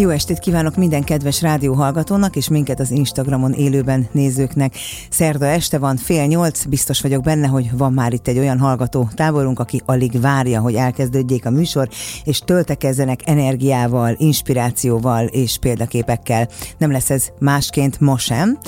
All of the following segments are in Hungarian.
Jó estét kívánok minden kedves rádióhallgatónak és minket az Instagramon élőben nézőknek. Szerda este van, fél nyolc, biztos vagyok benne, hogy van már itt egy olyan hallgató táborunk, aki alig várja, hogy elkezdődjék a műsor, és töltekezzenek energiával, inspirációval és példaképekkel. Nem lesz ez másként ma sem.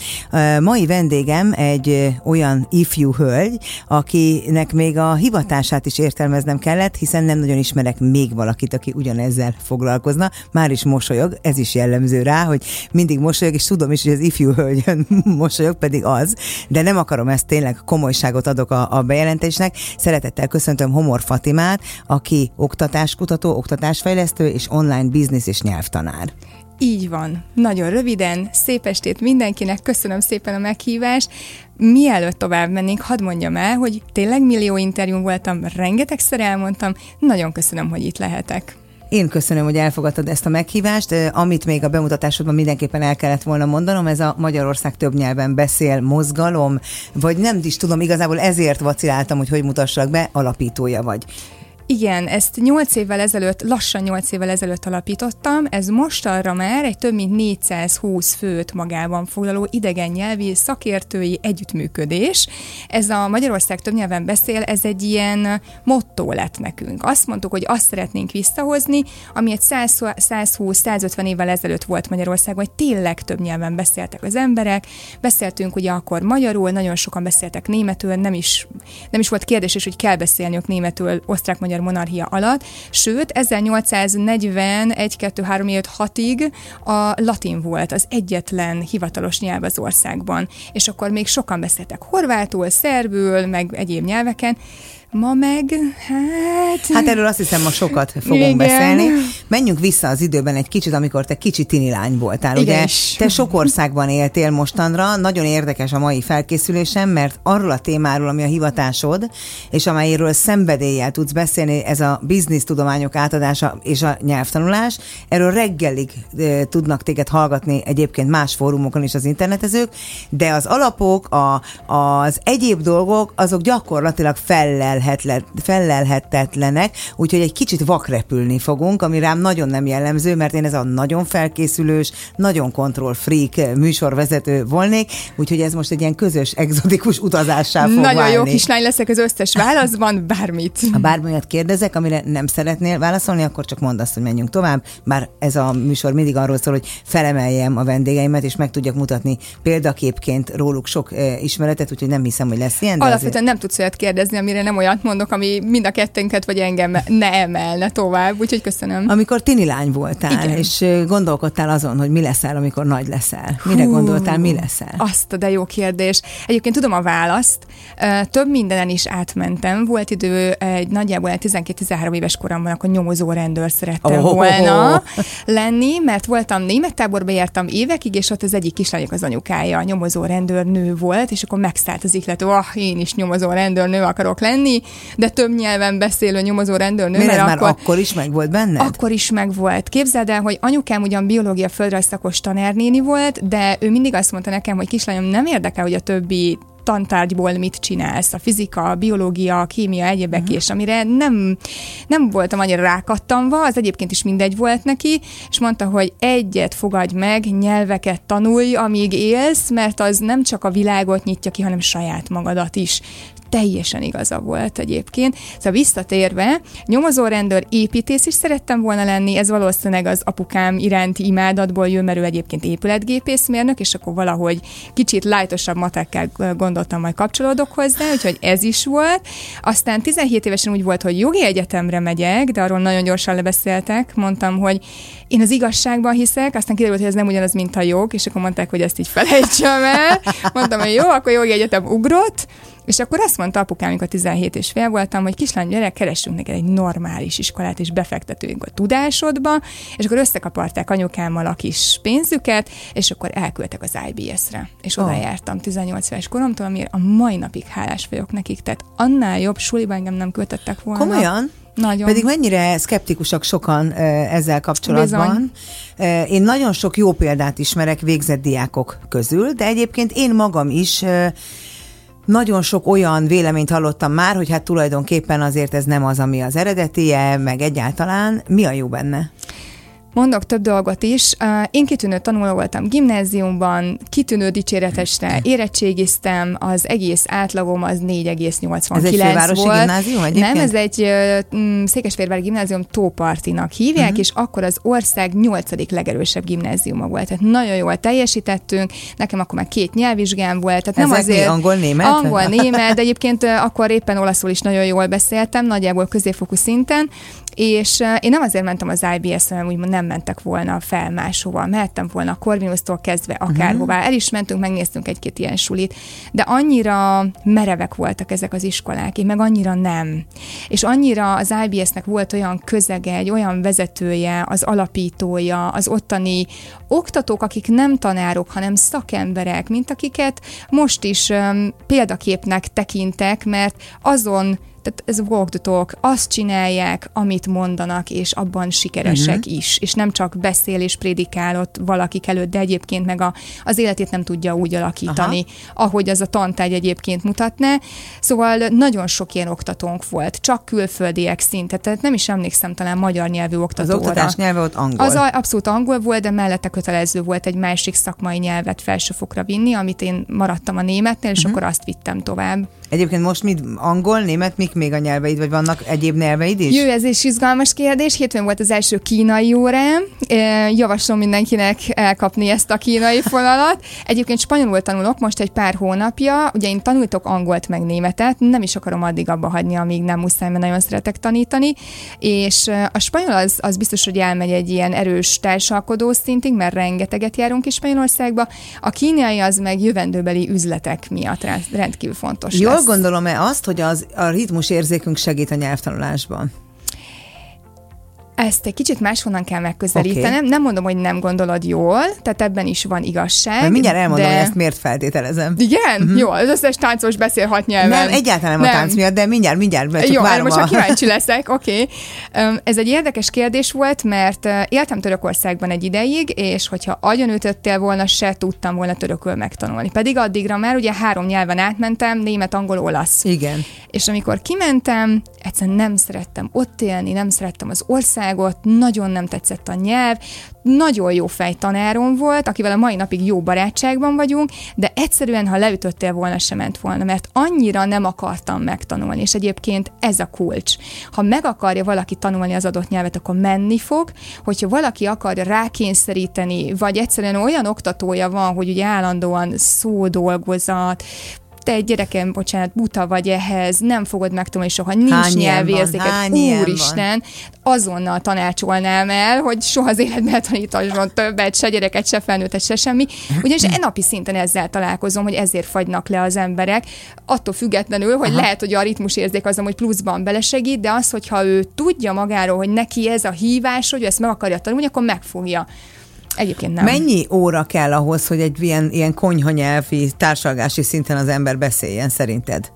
Mai vendégem egy olyan ifjú hölgy, akinek még a hivatását is értelmeznem kellett, hiszen nem nagyon ismerek még valakit, aki ugyanezzel foglalkozna. Már is mosolyog mosolyog, ez is jellemző rá, hogy mindig mosolyog, és tudom is, hogy az ifjú hölgyön mosolyog, pedig az, de nem akarom ezt tényleg komolyságot adok a, a bejelentésnek. Szeretettel köszöntöm Homor Fatimát, aki oktatáskutató, oktatásfejlesztő és online biznisz és nyelvtanár. Így van. Nagyon röviden, szép estét mindenkinek, köszönöm szépen a meghívást. Mielőtt tovább mennénk, hadd mondjam el, hogy tényleg millió interjún voltam, rengetegszer elmondtam, nagyon köszönöm, hogy itt lehetek. Én köszönöm, hogy elfogadtad ezt a meghívást. Amit még a bemutatásodban mindenképpen el kellett volna mondanom, ez a Magyarország több nyelven beszél mozgalom, vagy nem is tudom, igazából ezért vaciláltam, hogy hogy mutassak be, alapítója vagy. Igen, ezt 8 évvel ezelőtt, lassan 8 évvel ezelőtt alapítottam. Ez most arra már egy több mint 420 főt magában foglaló idegen nyelvi szakértői együttműködés. Ez a Magyarország több nyelven beszél, ez egy ilyen motto lett nekünk. Azt mondtuk, hogy azt szeretnénk visszahozni, ami egy 120-150 évvel ezelőtt volt Magyarországon, hogy tényleg több nyelven beszéltek az emberek. Beszéltünk ugye akkor magyarul, nagyon sokan beszéltek németül, nem is, nem is volt kérdés, és hogy kell beszélniük németül, osztrák-magyar monarchia alatt, sőt 1841 2 3 6-ig a latin volt az egyetlen hivatalos nyelv az országban, és akkor még sokan beszéltek horvátul, szerbül, meg egyéb nyelveken, Ma meg, hát... Hát erről azt hiszem ma sokat fogunk Igen. beszélni. Menjünk vissza az időben egy kicsit, amikor te kicsi tini lány voltál. Igen. Ugye te sok országban éltél mostanra, nagyon érdekes a mai felkészülésem, mert arról a témáról, ami a hivatásod, és amelyről szenvedéllyel tudsz beszélni, ez a biznisztudományok átadása és a nyelvtanulás, erről reggelig e, tudnak téged hallgatni egyébként más fórumokon is az internetezők, de az alapok, a, az egyéb dolgok, azok gyakorlatilag fellel fellelhetetlenek, úgyhogy egy kicsit vakrepülni fogunk, ami rám nagyon nem jellemző, mert én ez a nagyon felkészülős, nagyon kontroll freak műsorvezető volnék, úgyhogy ez most egy ilyen közös, exotikus utazássá fog Nagyon válni. jó kislány leszek az összes válaszban, bármit. Ha bármilyet kérdezek, amire nem szeretnél válaszolni, akkor csak mondd azt, hogy menjünk tovább, bár ez a műsor mindig arról szól, hogy felemeljem a vendégeimet, és meg tudjak mutatni példaképként róluk sok eh, ismeretet, úgyhogy nem hiszem, hogy lesz ilyen. Alapvetően azért... nem tudsz olyat kérdezni, amire nem olyan olyat mondok, ami mind a kettőnket vagy engem ne emelne tovább, úgyhogy köszönöm. Amikor tini lány voltál, Igen. és gondolkodtál azon, hogy mi leszel, amikor nagy leszel. Mire Hú, gondoltál, mi leszel? Azt, de jó kérdés. Egyébként tudom a választ. Több mindenen is átmentem. Volt idő egy nagyjából 12-13 éves koromban, akkor nyomozó rendőr szerettem oh, volna oh, oh. lenni, mert voltam német táborba jártam évekig, és ott az egyik kislányok az anyukája, a nyomozó rendőrnő volt, és akkor megszállt az ihlet, oh, én is nyomozó rendőrnő akarok lenni, de több nyelven beszélő nyomozó rendőrnő. Miért mert már akkor, akkor is meg volt benned? Akkor is meg volt. Képzeld el, hogy anyukám ugyan biológia földrajzszakos tanárnéni volt, de ő mindig azt mondta nekem, hogy kislányom nem érdekel, hogy a többi tantárgyból mit csinálsz, a fizika, a biológia, a kémia, egyebek, uh-huh. és amire nem, nem voltam annyira rákattanva, az egyébként is mindegy volt neki, és mondta, hogy egyet fogadj meg, nyelveket tanulj, amíg élsz, mert az nem csak a világot nyitja ki, hanem saját magadat is teljesen igaza volt egyébként. Szóval visszatérve, nyomozórendőr, építész is szerettem volna lenni, ez valószínűleg az apukám iránti imádatból jön, mert ő egyébként épületgépészmérnök, és akkor valahogy kicsit lájtosabb matekkel gondoltam, majd kapcsolódok hozzá, úgyhogy ez is volt. Aztán 17 évesen úgy volt, hogy jogi egyetemre megyek, de arról nagyon gyorsan lebeszéltek. Mondtam, hogy én az igazságban hiszek, aztán kiderült, hogy ez nem ugyanaz, mint a jog, és akkor mondták, hogy ezt így felejtsem el. Mondtam, hogy jó, akkor jogi egyetem ugrott, és akkor azt mondta apukám, amikor 17 és fél voltam, hogy kislány, gyerek, keressünk neked egy normális iskolát, és befektetünk a tudásodba, és akkor összekaparták anyukámmal a kis pénzüket, és akkor elküldtek az IBS-re. És oda oh. jártam 18 éves koromtól, amiért a mai napig hálás vagyok nekik. Tehát annál jobb suliba engem nem költöttek volna. Komolyan? Nagyon. Pedig mennyire szkeptikusak sokan ezzel kapcsolatban. Bizony. Én nagyon sok jó példát ismerek végzett diákok közül, de egyébként én magam is nagyon sok olyan véleményt hallottam már, hogy hát tulajdonképpen azért ez nem az, ami az eredetie, meg egyáltalán. Mi a jó benne? Mondok több dolgot is. Én kitűnő tanuló voltam gimnáziumban, kitűnő dicséretesre érettségiztem, az egész átlagom az 4,89 Ez egy volt. gimnázium egyébként? Nem, ez egy mm, gimnázium Tópartinak hívják, uh-huh. és akkor az ország nyolcadik legerősebb gimnáziuma volt. Tehát nagyon jól teljesítettünk, nekem akkor már két nyelvvizsgám volt. Tehát Ezek nem azért angol-német? Angol-német, de egyébként akkor éppen olaszul is nagyon jól beszéltem, nagyjából középfokú szinten, és én nem azért mentem az IBS-re, mert úgymond nem mentek volna fel máshova. Mehettem volna a Corvinusztól kezdve akárhová. Uh-huh. El is mentünk, megnéztünk egy-két ilyen sulit, de annyira merevek voltak ezek az iskolák, én meg annyira nem. És annyira az IBS-nek volt olyan közege, egy olyan vezetője, az alapítója, az ottani oktatók, akik nem tanárok, hanem szakemberek, mint akiket most is um, példaképnek tekintek, mert azon tehát ez walk the talk, azt csinálják, amit mondanak, és abban sikeresek uh-huh. is, és nem csak beszél és prédikál ott valakik előtt, de egyébként meg a, az életét nem tudja úgy alakítani, Aha. ahogy az a tantárgy egyébként mutatná. Szóval nagyon sok ilyen oktatónk volt, csak külföldiek szinte, tehát nem is emlékszem talán magyar nyelvű oktatóra. Az oktatás nyelve ott angol. Az abszolút angol volt, de mellette kötelező volt egy másik szakmai nyelvet felsőfokra vinni, amit én maradtam a németnél, és uh-huh. akkor azt vittem tovább. Egyébként most mit angol, német, mik még a nyelveid, vagy vannak egyéb nyelveid is? Jó, ez is izgalmas kérdés. Hétfőn volt az első kínai órám. Javaslom mindenkinek elkapni ezt a kínai fonalat. Egyébként spanyolul tanulok most egy pár hónapja. Ugye én tanultok angolt meg németet, nem is akarom addig abba hagyni, amíg nem muszáj, mert nagyon szeretek tanítani. És a spanyol az, az biztos, hogy elmegy egy ilyen erős társalkodó szintig, mert rengeteget járunk is Spanyolországba. A kínai az meg jövendőbeli üzletek miatt rendkívül fontos. Jól lesz. gondolom-e azt, hogy az, a ritmus érzékünk segít a nyelvtanulásban? Ezt egy kicsit máshonnan kell megközelítenem. Okay. Nem mondom, hogy nem gondolod jól, tehát ebben is van igazság. Mert mindjárt elmondom, de... hogy ezt miért feltételezem. Igen? Uh-huh. Jó, az összes táncos beszél hat nyelven. Nem, egyáltalán nem, nem. a tánc miatt, de mindjárt, mindjárt csak Jó, várom most a... csak kíváncsi leszek, oké. Okay. Ez egy érdekes kérdés volt, mert éltem Törökországban egy ideig, és hogyha agyonütöttél volna, se tudtam volna törökül megtanulni. Pedig addigra már ugye három nyelven átmentem, német, angol, olasz. Igen. És amikor kimentem, egyszerűen nem szerettem ott élni, nem szerettem az ország országot, nagyon nem tetszett a nyelv, nagyon jó fejtanárom volt, akivel a mai napig jó barátságban vagyunk, de egyszerűen, ha leütöttél volna, sem ment volna, mert annyira nem akartam megtanulni, és egyébként ez a kulcs. Ha meg akarja valaki tanulni az adott nyelvet, akkor menni fog, hogyha valaki akarja rákényszeríteni, vagy egyszerűen olyan oktatója van, hogy ugye állandóan szódolgozat, te egy gyerekem, bocsánat, buta vagy ehhez, nem fogod megtanulni soha, nincs nyelvérzéket, úristen, azonnal tanácsolnám el, hogy soha az életben tanítasson többet, se gyereket, se felnőttet, se semmi. Ugyanis én napi szinten ezzel találkozom, hogy ezért fagynak le az emberek, attól függetlenül, hogy Aha. lehet, hogy a ritmusérzék az hogy pluszban belesegít, de az, hogyha ő tudja magáról, hogy neki ez a hívás, hogy ő ezt meg akarja tanulni, akkor megfogja. Egyébként nem. Mennyi óra kell ahhoz, hogy egy ilyen, ilyen konyhanyelvi, társalgási szinten az ember beszéljen szerinted?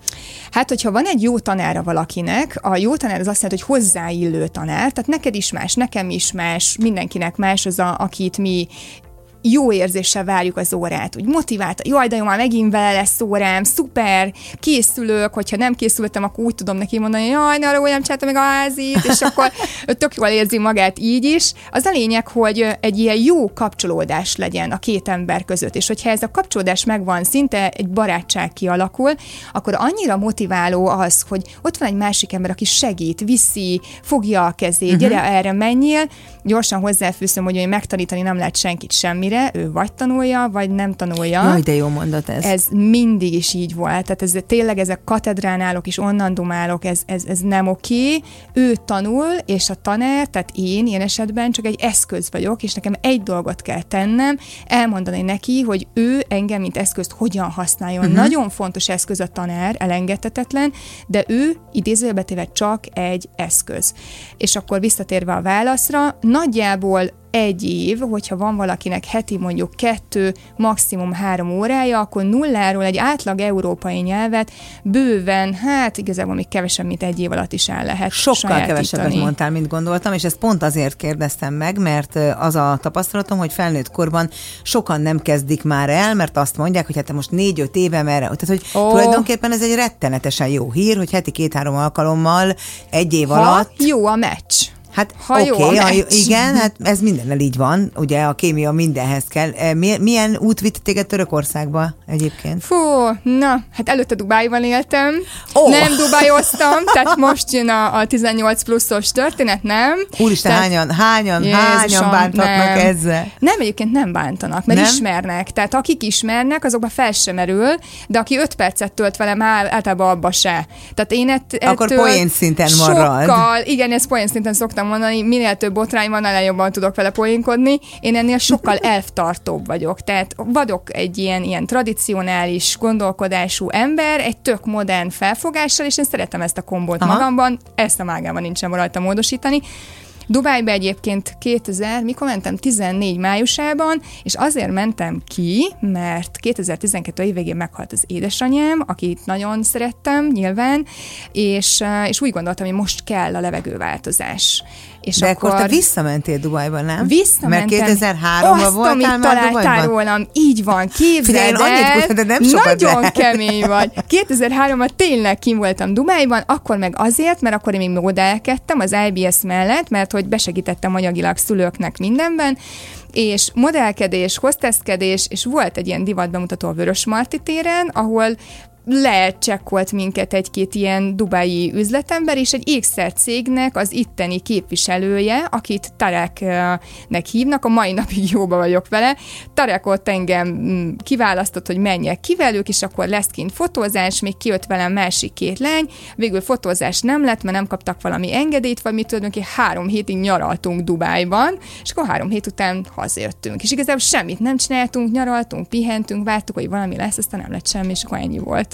Hát, hogyha van egy jó tanára valakinek, a jó tanár az azt jelenti, hogy hozzáillő tanár, tehát neked is más, nekem is más, mindenkinek más az, a, akit mi jó érzéssel várjuk az órát, úgy motivált, jaj, de jó, már megint vele lesz órám, szuper, készülök, hogyha nem készültem, akkor úgy tudom neki mondani, jaj, ne arra nem csináltam meg a házit, és akkor tök jól érzi magát így is. Az a lényeg, hogy egy ilyen jó kapcsolódás legyen a két ember között, és hogyha ez a kapcsolódás megvan, szinte egy barátság kialakul, akkor annyira motiváló az, hogy ott van egy másik ember, aki segít, viszi, fogja a kezét, uh-huh. gyere erre menjél, gyorsan hozzáfűzöm, hogy megtanítani nem lehet senkit semmire, valamire, ő vagy tanulja, vagy nem tanulja. Jaj, de jó mondat ez. Ez mindig is így volt. Tehát ez tényleg ezek katedrán állok és onnan dumálok, ez, ez, ez nem oké. Ő tanul, és a tanár, tehát én ilyen esetben csak egy eszköz vagyok, és nekem egy dolgot kell tennem, elmondani neki, hogy ő engem, mint eszközt hogyan használjon. Uh-huh. Nagyon fontos eszköz a tanár, elengedhetetlen, de ő idézőjelbe téve csak egy eszköz. És akkor visszatérve a válaszra, nagyjából egy év, hogyha van valakinek heti mondjuk kettő, maximum három órája, akkor nulláról egy átlag európai nyelvet bőven, hát igazából még kevesebb, mint egy év alatt is el lehet Sokkal sajátítani. kevesebbet mondtál, mint gondoltam, és ezt pont azért kérdeztem meg, mert az a tapasztalatom, hogy felnőtt korban sokan nem kezdik már el, mert azt mondják, hogy hát te most négy-öt éve merre. Tehát, hogy Ó. tulajdonképpen ez egy rettenetesen jó hír, hogy heti két-három alkalommal egy év Ha alatt jó a meccs. Hát Ha okay, meccs. igen, hát ez mindennel így van, ugye a kémia mindenhez kell. E, mi- Milyen út vitt téged Törökországba egyébként? Fú, na, hát előtte Dubájban éltem. Oh. Nem Dubájoztam, tehát most jön a, a 18 pluszos történet, nem. Úristen, tehát, hányan, hányan, Jézusom, hányan bántatnak nem. ezzel? Nem, egyébként nem bántanak, mert Nem? ismernek. Tehát akik ismernek, azokban fel sem merül, de aki öt percet tölt velem, általában abba se. Tehát én ett, Akkor ettől poén szinten marad. Sokkal, igen, ezt poén szinten szoktam mondani, minél több botrány van, annál jobban tudok vele poénkodni. Én ennél sokkal elftartóbb vagyok. Tehát vagyok egy ilyen, ilyen tradicionális gondolkodású ember, egy tök modern felfogással, és én szeretem ezt a kombót. Aha. magamban, ezt a mágában nincsen rajta módosítani. Dubájba egyébként 2000, mikor mentem? 14 májusában, és azért mentem ki, mert 2012 év végén meghalt az édesanyám, akit nagyon szerettem nyilván, és, eh, és úgy gondoltam, hogy most kell a levegőváltozás. És De akkor te visszamentél Dubajba, nem? Visszamentem. Mert 2003-ban Azt, voltál amit már találtál rólam. Így van, képzeld Figyelj, én annyit el. tudtam, de nem sokat Nagyon lehet. kemény vagy. 2003-ban tényleg kim voltam Dubájban, akkor meg azért, mert akkor én még modellkedtem az IBS mellett, mert hogy besegítettem anyagilag szülőknek mindenben, és modellkedés, hosteszkedés, és volt egy ilyen divatbemutató a Vörös Marti téren, ahol lecsekkolt minket egy-két ilyen dubái üzletember, és egy ékszercégnek az itteni képviselője, akit Tareknek hívnak, a mai napig jóba vagyok vele. Tarek ott engem mm, kiválasztott, hogy menjek ki velük, és akkor lesz kint fotózás, még kijött velem másik két lány, végül fotózás nem lett, mert nem kaptak valami engedélyt, vagy mit hogy három hétig nyaraltunk Dubájban, és akkor három hét után hazajöttünk. És igazából semmit nem csináltunk, nyaraltunk, pihentünk, vártuk, hogy valami lesz, aztán nem lett semmi, és akkor ennyi volt.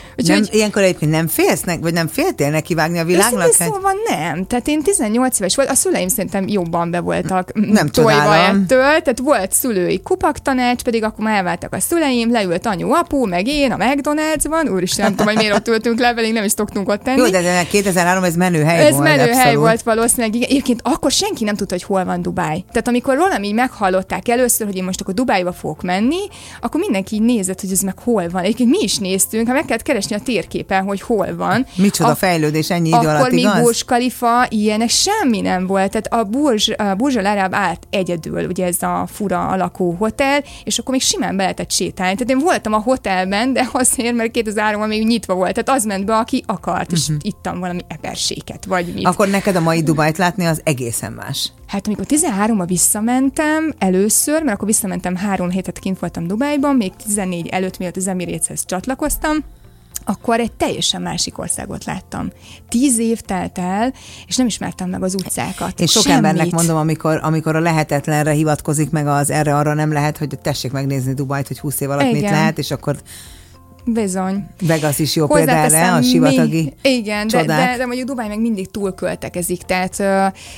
Nem, ilyenkor egyébként nem félsz, nek, vagy nem féltél neki vágni a világnak? Őszintén szóval nem. Tehát én 18 éves volt, a szüleim szerintem jobban be voltak Nem tojva ettől, tehát volt szülői kupaktanács, pedig akkor már elváltak a szüleim, leült anyu, apu, meg én a McDonald'sban, úristen, nem tudom, hogy miért ott ültünk le, pedig nem is szoktunk ott tenni. Jó, de, de 2003 ez menő hely Ez volt. menő hely abszolút. volt valószínűleg. Igen. Egyébként akkor senki nem tudta, hogy hol van Dubáj. Tehát amikor rólam így meghallották először, hogy én most akkor Dubájba fogok menni, akkor mindenki így nézett, hogy ez meg hol van. Egyébként mi is néztünk, ha meg kellett keresni a térképen, hogy hol van. Micsoda A- fejlődés ennyi idő akkor alatt, még igaz? Burj Khalifa, ilyenek semmi nem volt. Tehát a Burj, a Burj Al Arab állt egyedül, ugye ez a fura alakú hotel, és akkor még simán be lehetett sétálni. Tehát én voltam a hotelben, de azért, mert 2003-ban még nyitva volt. Tehát az ment be, aki akart, és ittam valami eperséket, vagy mit. Akkor neked a mai Dubájt látni az egészen más. Hát amikor 13-ba visszamentem először, mert akkor visszamentem három hétet kint voltam Dubájban, még 14 előtt, mielőtt az Emirateshez csatlakoztam, akkor egy teljesen másik országot láttam. Tíz év telt el, és nem ismertem meg az utcákat. És sok Semmit. embernek mondom, amikor, amikor a lehetetlenre hivatkozik, meg az erre arra nem lehet, hogy tessék megnézni Dubajt, hogy 20 év alatt mit Igen. lehet, és akkor Bizony. Vegas is jó példa erre, a sivatagi mi, Igen, de, csodák. de, de mondjuk Dubáj meg mindig túlköltekezik, tehát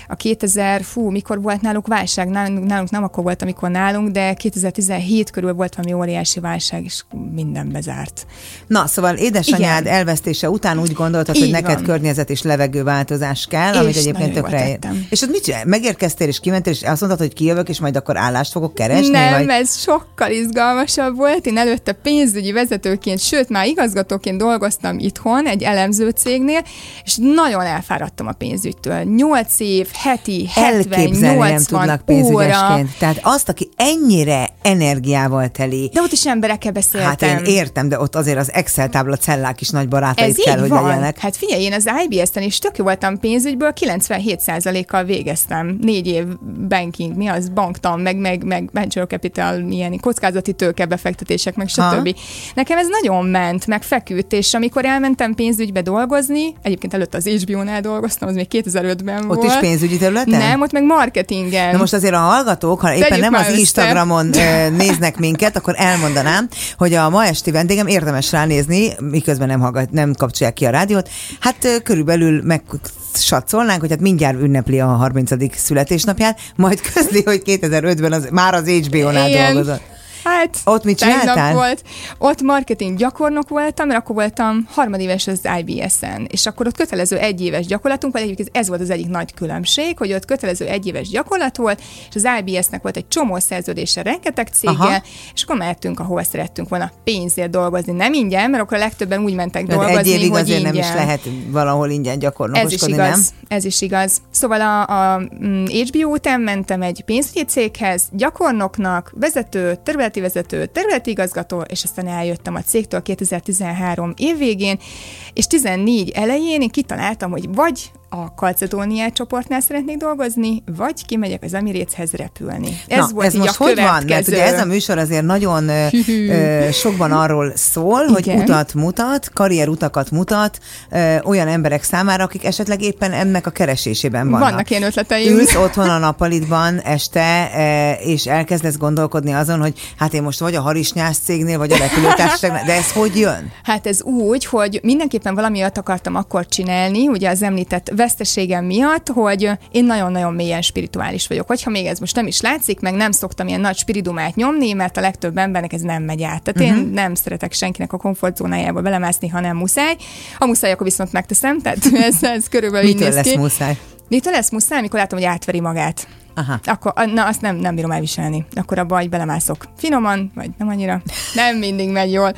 a 2000, fú, mikor volt náluk válság, nálunk, nálunk nem akkor volt, amikor nálunk, de 2017 körül volt valami óriási válság, és minden bezárt. Na, szóval édesanyád Igen. elvesztése után úgy gondoltad, hogy Így neked van. környezet és levegőváltozás kell, amit És egyébként nagyon tökre ér. És ott mit? Megérkeztél és kimentél, és azt mondtad, hogy kijövök, és majd akkor állást fogok keresni? nem, vagy? ez sokkal izgalmasabb volt. Én előtte pénzügyi vezetőként, sőt, már igazgatóként dolgoztam itthon, egy elemző cégnél, és nagyon elfáradtam a pénzügytől. 8 év, heti, 70, Elképzelni 80 nem tudnak óra. Tehát azt, aki ennyire energiával teli, De ott is emberekkel beszéltem. Hát én értem, de ott azért az Excel tábla cellák is nagy barátaid Ez kell, hogy van. legyenek. Hát figyelj, én az IBS-ten is tök jó voltam pénzügyből, 97%-kal végeztem. Négy év banking, mi az, banktan, meg, meg, meg venture capital, ilyen kockázati tőkebefektetések, meg Ha. stb. Nekem ez nagyon ment, meg feküdt, és amikor elmentem pénzügybe dolgozni, egyébként előtt az HBO-nál dolgoztam, az még 2005-ben Ott volt. is pénzügyi területen? Nem, ott meg marketingen. Na most azért a hallgatók, ha éppen Tegyük nem az össze. Instagramon néznek minket, akkor elmondanám, hogy a ma esti vendégem érdemes ránézni, miközben nem, hallgat, nem kapcsolják ki a rádiót. Hát körülbelül megsatszolnánk, hogy hát mindjárt ünnepli a 30. születésnapját, majd közli, hogy 2005-ben az, már az HBO-nál dolgozott. Hát, Ott mit csináltál? Volt. Ott marketing gyakornok voltam, mert akkor voltam harmadéves az IBS-en, és akkor ott kötelező egyéves gyakorlatunk volt, egyébként ez volt az egyik nagy különbség, hogy ott kötelező egyéves gyakorlat volt, és az IBS-nek volt egy csomó szerződése rengeteg céggel, Aha. és akkor mehetünk, ahova szerettünk volna pénzért dolgozni. Nem ingyen, mert akkor a legtöbben úgy mentek Tehát dolgozni, egy évig hogy azért nem ingyen. is lehet valahol ingyen Ez is gyakornokoskodni, igaz, nem? ez is igaz. Szóval a, a mm, HBO után mentem egy pénzügyi céghez, gyakornoknak, vezető, területi vezető, területi igazgató, és aztán eljöttem a cégtől 2013 év végén, és 14 elején én kitaláltam, hogy vagy a Kalcedóniá csoportnál szeretnék dolgozni, vagy kimegyek az Emiréthez repülni. Ez Na, volt ez így most a hogy van? következő. Mert ugye ez a műsor azért nagyon ö, ö, sokban arról szól, hogy Igen. utat mutat, karrierutakat mutat ö, olyan emberek számára, akik esetleg éppen ennek a keresésében vannak. Vannak ilyen ötleteim. Ülsz otthon a nappalitban este, e, és elkezdesz gondolkodni azon, hogy hát én most vagy a harisnyás cégnél, vagy a repülőtársaságnál, de ez hogy jön? Hát ez úgy, hogy mindenképpen valami akartam akkor csinálni, ugye az említett veszteségem miatt, hogy én nagyon-nagyon mélyen spirituális vagyok. Hogyha még ez most nem is látszik, meg nem szoktam ilyen nagy spiridumát nyomni, mert a legtöbb embernek ez nem megy át. Tehát uh-huh. én nem szeretek senkinek a komfortzónájába belemászni, ha nem muszáj. Ha muszáj, akkor viszont megteszem, tehát ez, ez körülbelül így néz lesz ki. muszáj? Mitől lesz muszáj, amikor látom, hogy átveri magát. Aha. Akkor, na, azt nem, nem bírom elviselni. Akkor abba, hogy belemászok finoman, vagy nem annyira. Nem mindig megy jól.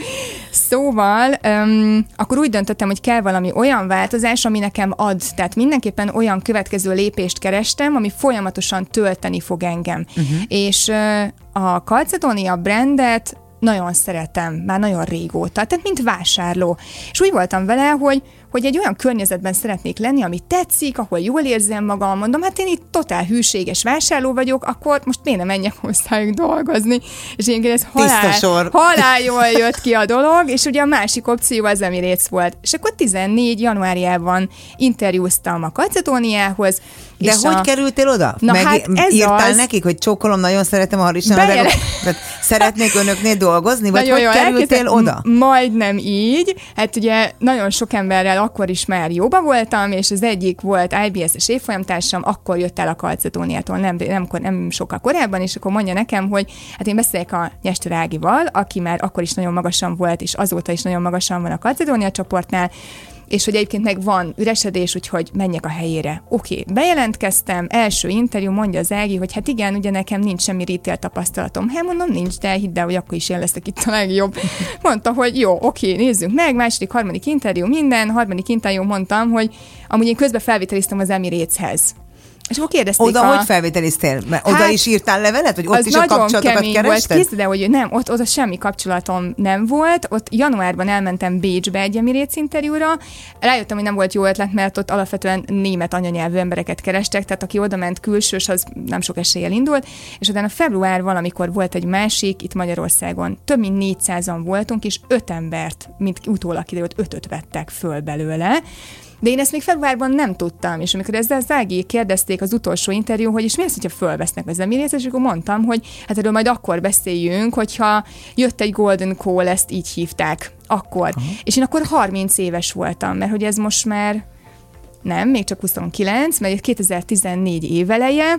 Szóval, um, akkor úgy döntöttem, hogy kell valami olyan változás, ami nekem ad. Tehát mindenképpen olyan következő lépést kerestem, ami folyamatosan tölteni fog engem. Uh-huh. És uh, a Calcedonia brandet nagyon szeretem, már nagyon régóta, tehát mint vásárló. És úgy voltam vele, hogy hogy egy olyan környezetben szeretnék lenni, ami tetszik, ahol jól érzem magam, mondom, hát én itt totál hűséges vásárló vagyok, akkor most miért nem menjek hozzájuk dolgozni? És én ez halál, sor. halál jól jött ki a dolog, és ugye a másik opció az Emirates volt. És akkor 14 januárjában interjúztam a Kacedóniához. De és hogy a... kerültél oda? Na hát ez írtál az. nekik, hogy csókolom, nagyon szeretem a harisnyamadrágot, Bejele- tehát szeretnék önöknél dolgozni, vagy Nagyon hogy jól kerültél elképzel- oda? Majdnem így. Hát ugye nagyon sok emberrel akkor is már jóba voltam, és az egyik volt IBS-es évfolyamtársam, akkor jött el a Kalcetóniától, nem, nem, nem sokkal korábban, és akkor mondja nekem, hogy hát én beszélek a Nyester Ágival, aki már akkor is nagyon magasan volt, és azóta is nagyon magasan van a Kalcedónia csoportnál, és hogy egyébként meg van üresedés, úgyhogy menjek a helyére. Oké, okay, bejelentkeztem, első interjú, mondja az Ági, hogy hát igen, ugye nekem nincs semmi retail tapasztalatom. Hát mondom, nincs, de hidd el, hogy akkor is én leszek itt a legjobb. Mondta, hogy jó, oké, okay, nézzünk meg, második, harmadik interjú, minden, harmadik interjú mondtam, hogy amúgy én közben felvételiztem az Emirateshez. És akkor kérdezték Oda a... hogy felvételiztél? Mert oda Hát, is írtál levelet, vagy ott az is a nagyon kapcsolatokat kemény volt. kerested? Készíted, hogy nem, ott, ott semmi kapcsolatom nem volt. Ott januárban elmentem Bécsbe egy Emirates interjúra. Rájöttem, hogy nem volt jó ötlet, mert ott alapvetően német anyanyelvű embereket kerestek, tehát aki oda ment külsős, az nem sok eséllyel indult. És utána február valamikor volt egy másik, itt Magyarországon. Több mint 400-an voltunk, és öt embert, mint utólag kiderült, ötöt vettek föl belőle. De én ezt még februárban nem tudtam, és amikor ezzel az Ági kérdezték az utolsó interjú, hogy és mi az, hogyha fölvesznek az Emirates, és akkor mondtam, hogy hát erről majd akkor beszéljünk, hogyha jött egy Golden Call, ezt így hívták, akkor. Aha. És én akkor 30 éves voltam, mert hogy ez most már nem, még csak 29, mert 2014 éveleje,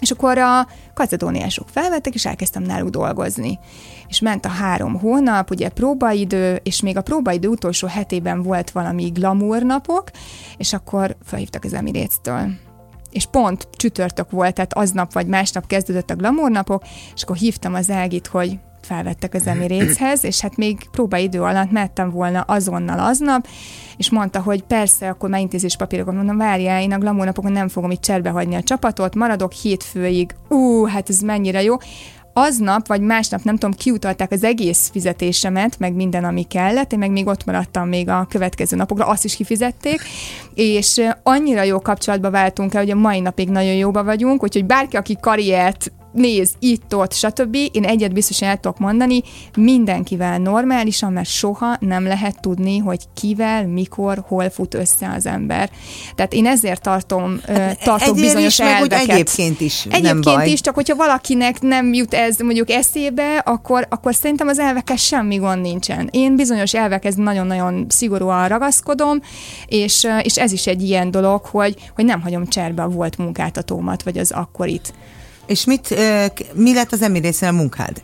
és akkor a kacedóniások felvettek, és elkezdtem náluk dolgozni. És ment a három hónap, ugye próbaidő, és még a próbaidő utolsó hetében volt valami glamour napok, és akkor felhívtak az Emirates-től és pont csütörtök volt, tehát aznap vagy másnap kezdődött a glamour napok, és akkor hívtam az Ágit, hogy felvettek az Emirateshez, és hát még próbaidő alatt mehettem volna azonnal aznap, és mondta, hogy persze, akkor már intézés papírokat mondom, várjál, én a glamour napokon nem fogom itt cserbe hagyni a csapatot, maradok hétfőig, ú, hát ez mennyire jó. Aznap, vagy másnap, nem tudom, kiutalták az egész fizetésemet, meg minden, ami kellett, én meg még ott maradtam még a következő napokra, azt is kifizették, és annyira jó kapcsolatba váltunk el, hogy a mai napig nagyon jóba vagyunk, úgyhogy bárki, aki karriert néz itt, ott, stb. Én egyet biztosan el tudok mondani, mindenkivel normálisan, mert soha nem lehet tudni, hogy kivel, mikor, hol fut össze az ember. Tehát én ezért tartom, hát, tartok bizonyos is, elveket. Meg, egyébként is Egyébként nem baj. is, csak hogyha valakinek nem jut ez mondjuk eszébe, akkor, akkor szerintem az elvekkel semmi gond nincsen. Én bizonyos elvekhez nagyon-nagyon szigorúan ragaszkodom, és, és ez is egy ilyen dolog, hogy, hogy nem hagyom cserbe a volt munkáltatómat, vagy az akkorit. És mit, mi lett az emirészén a munkád?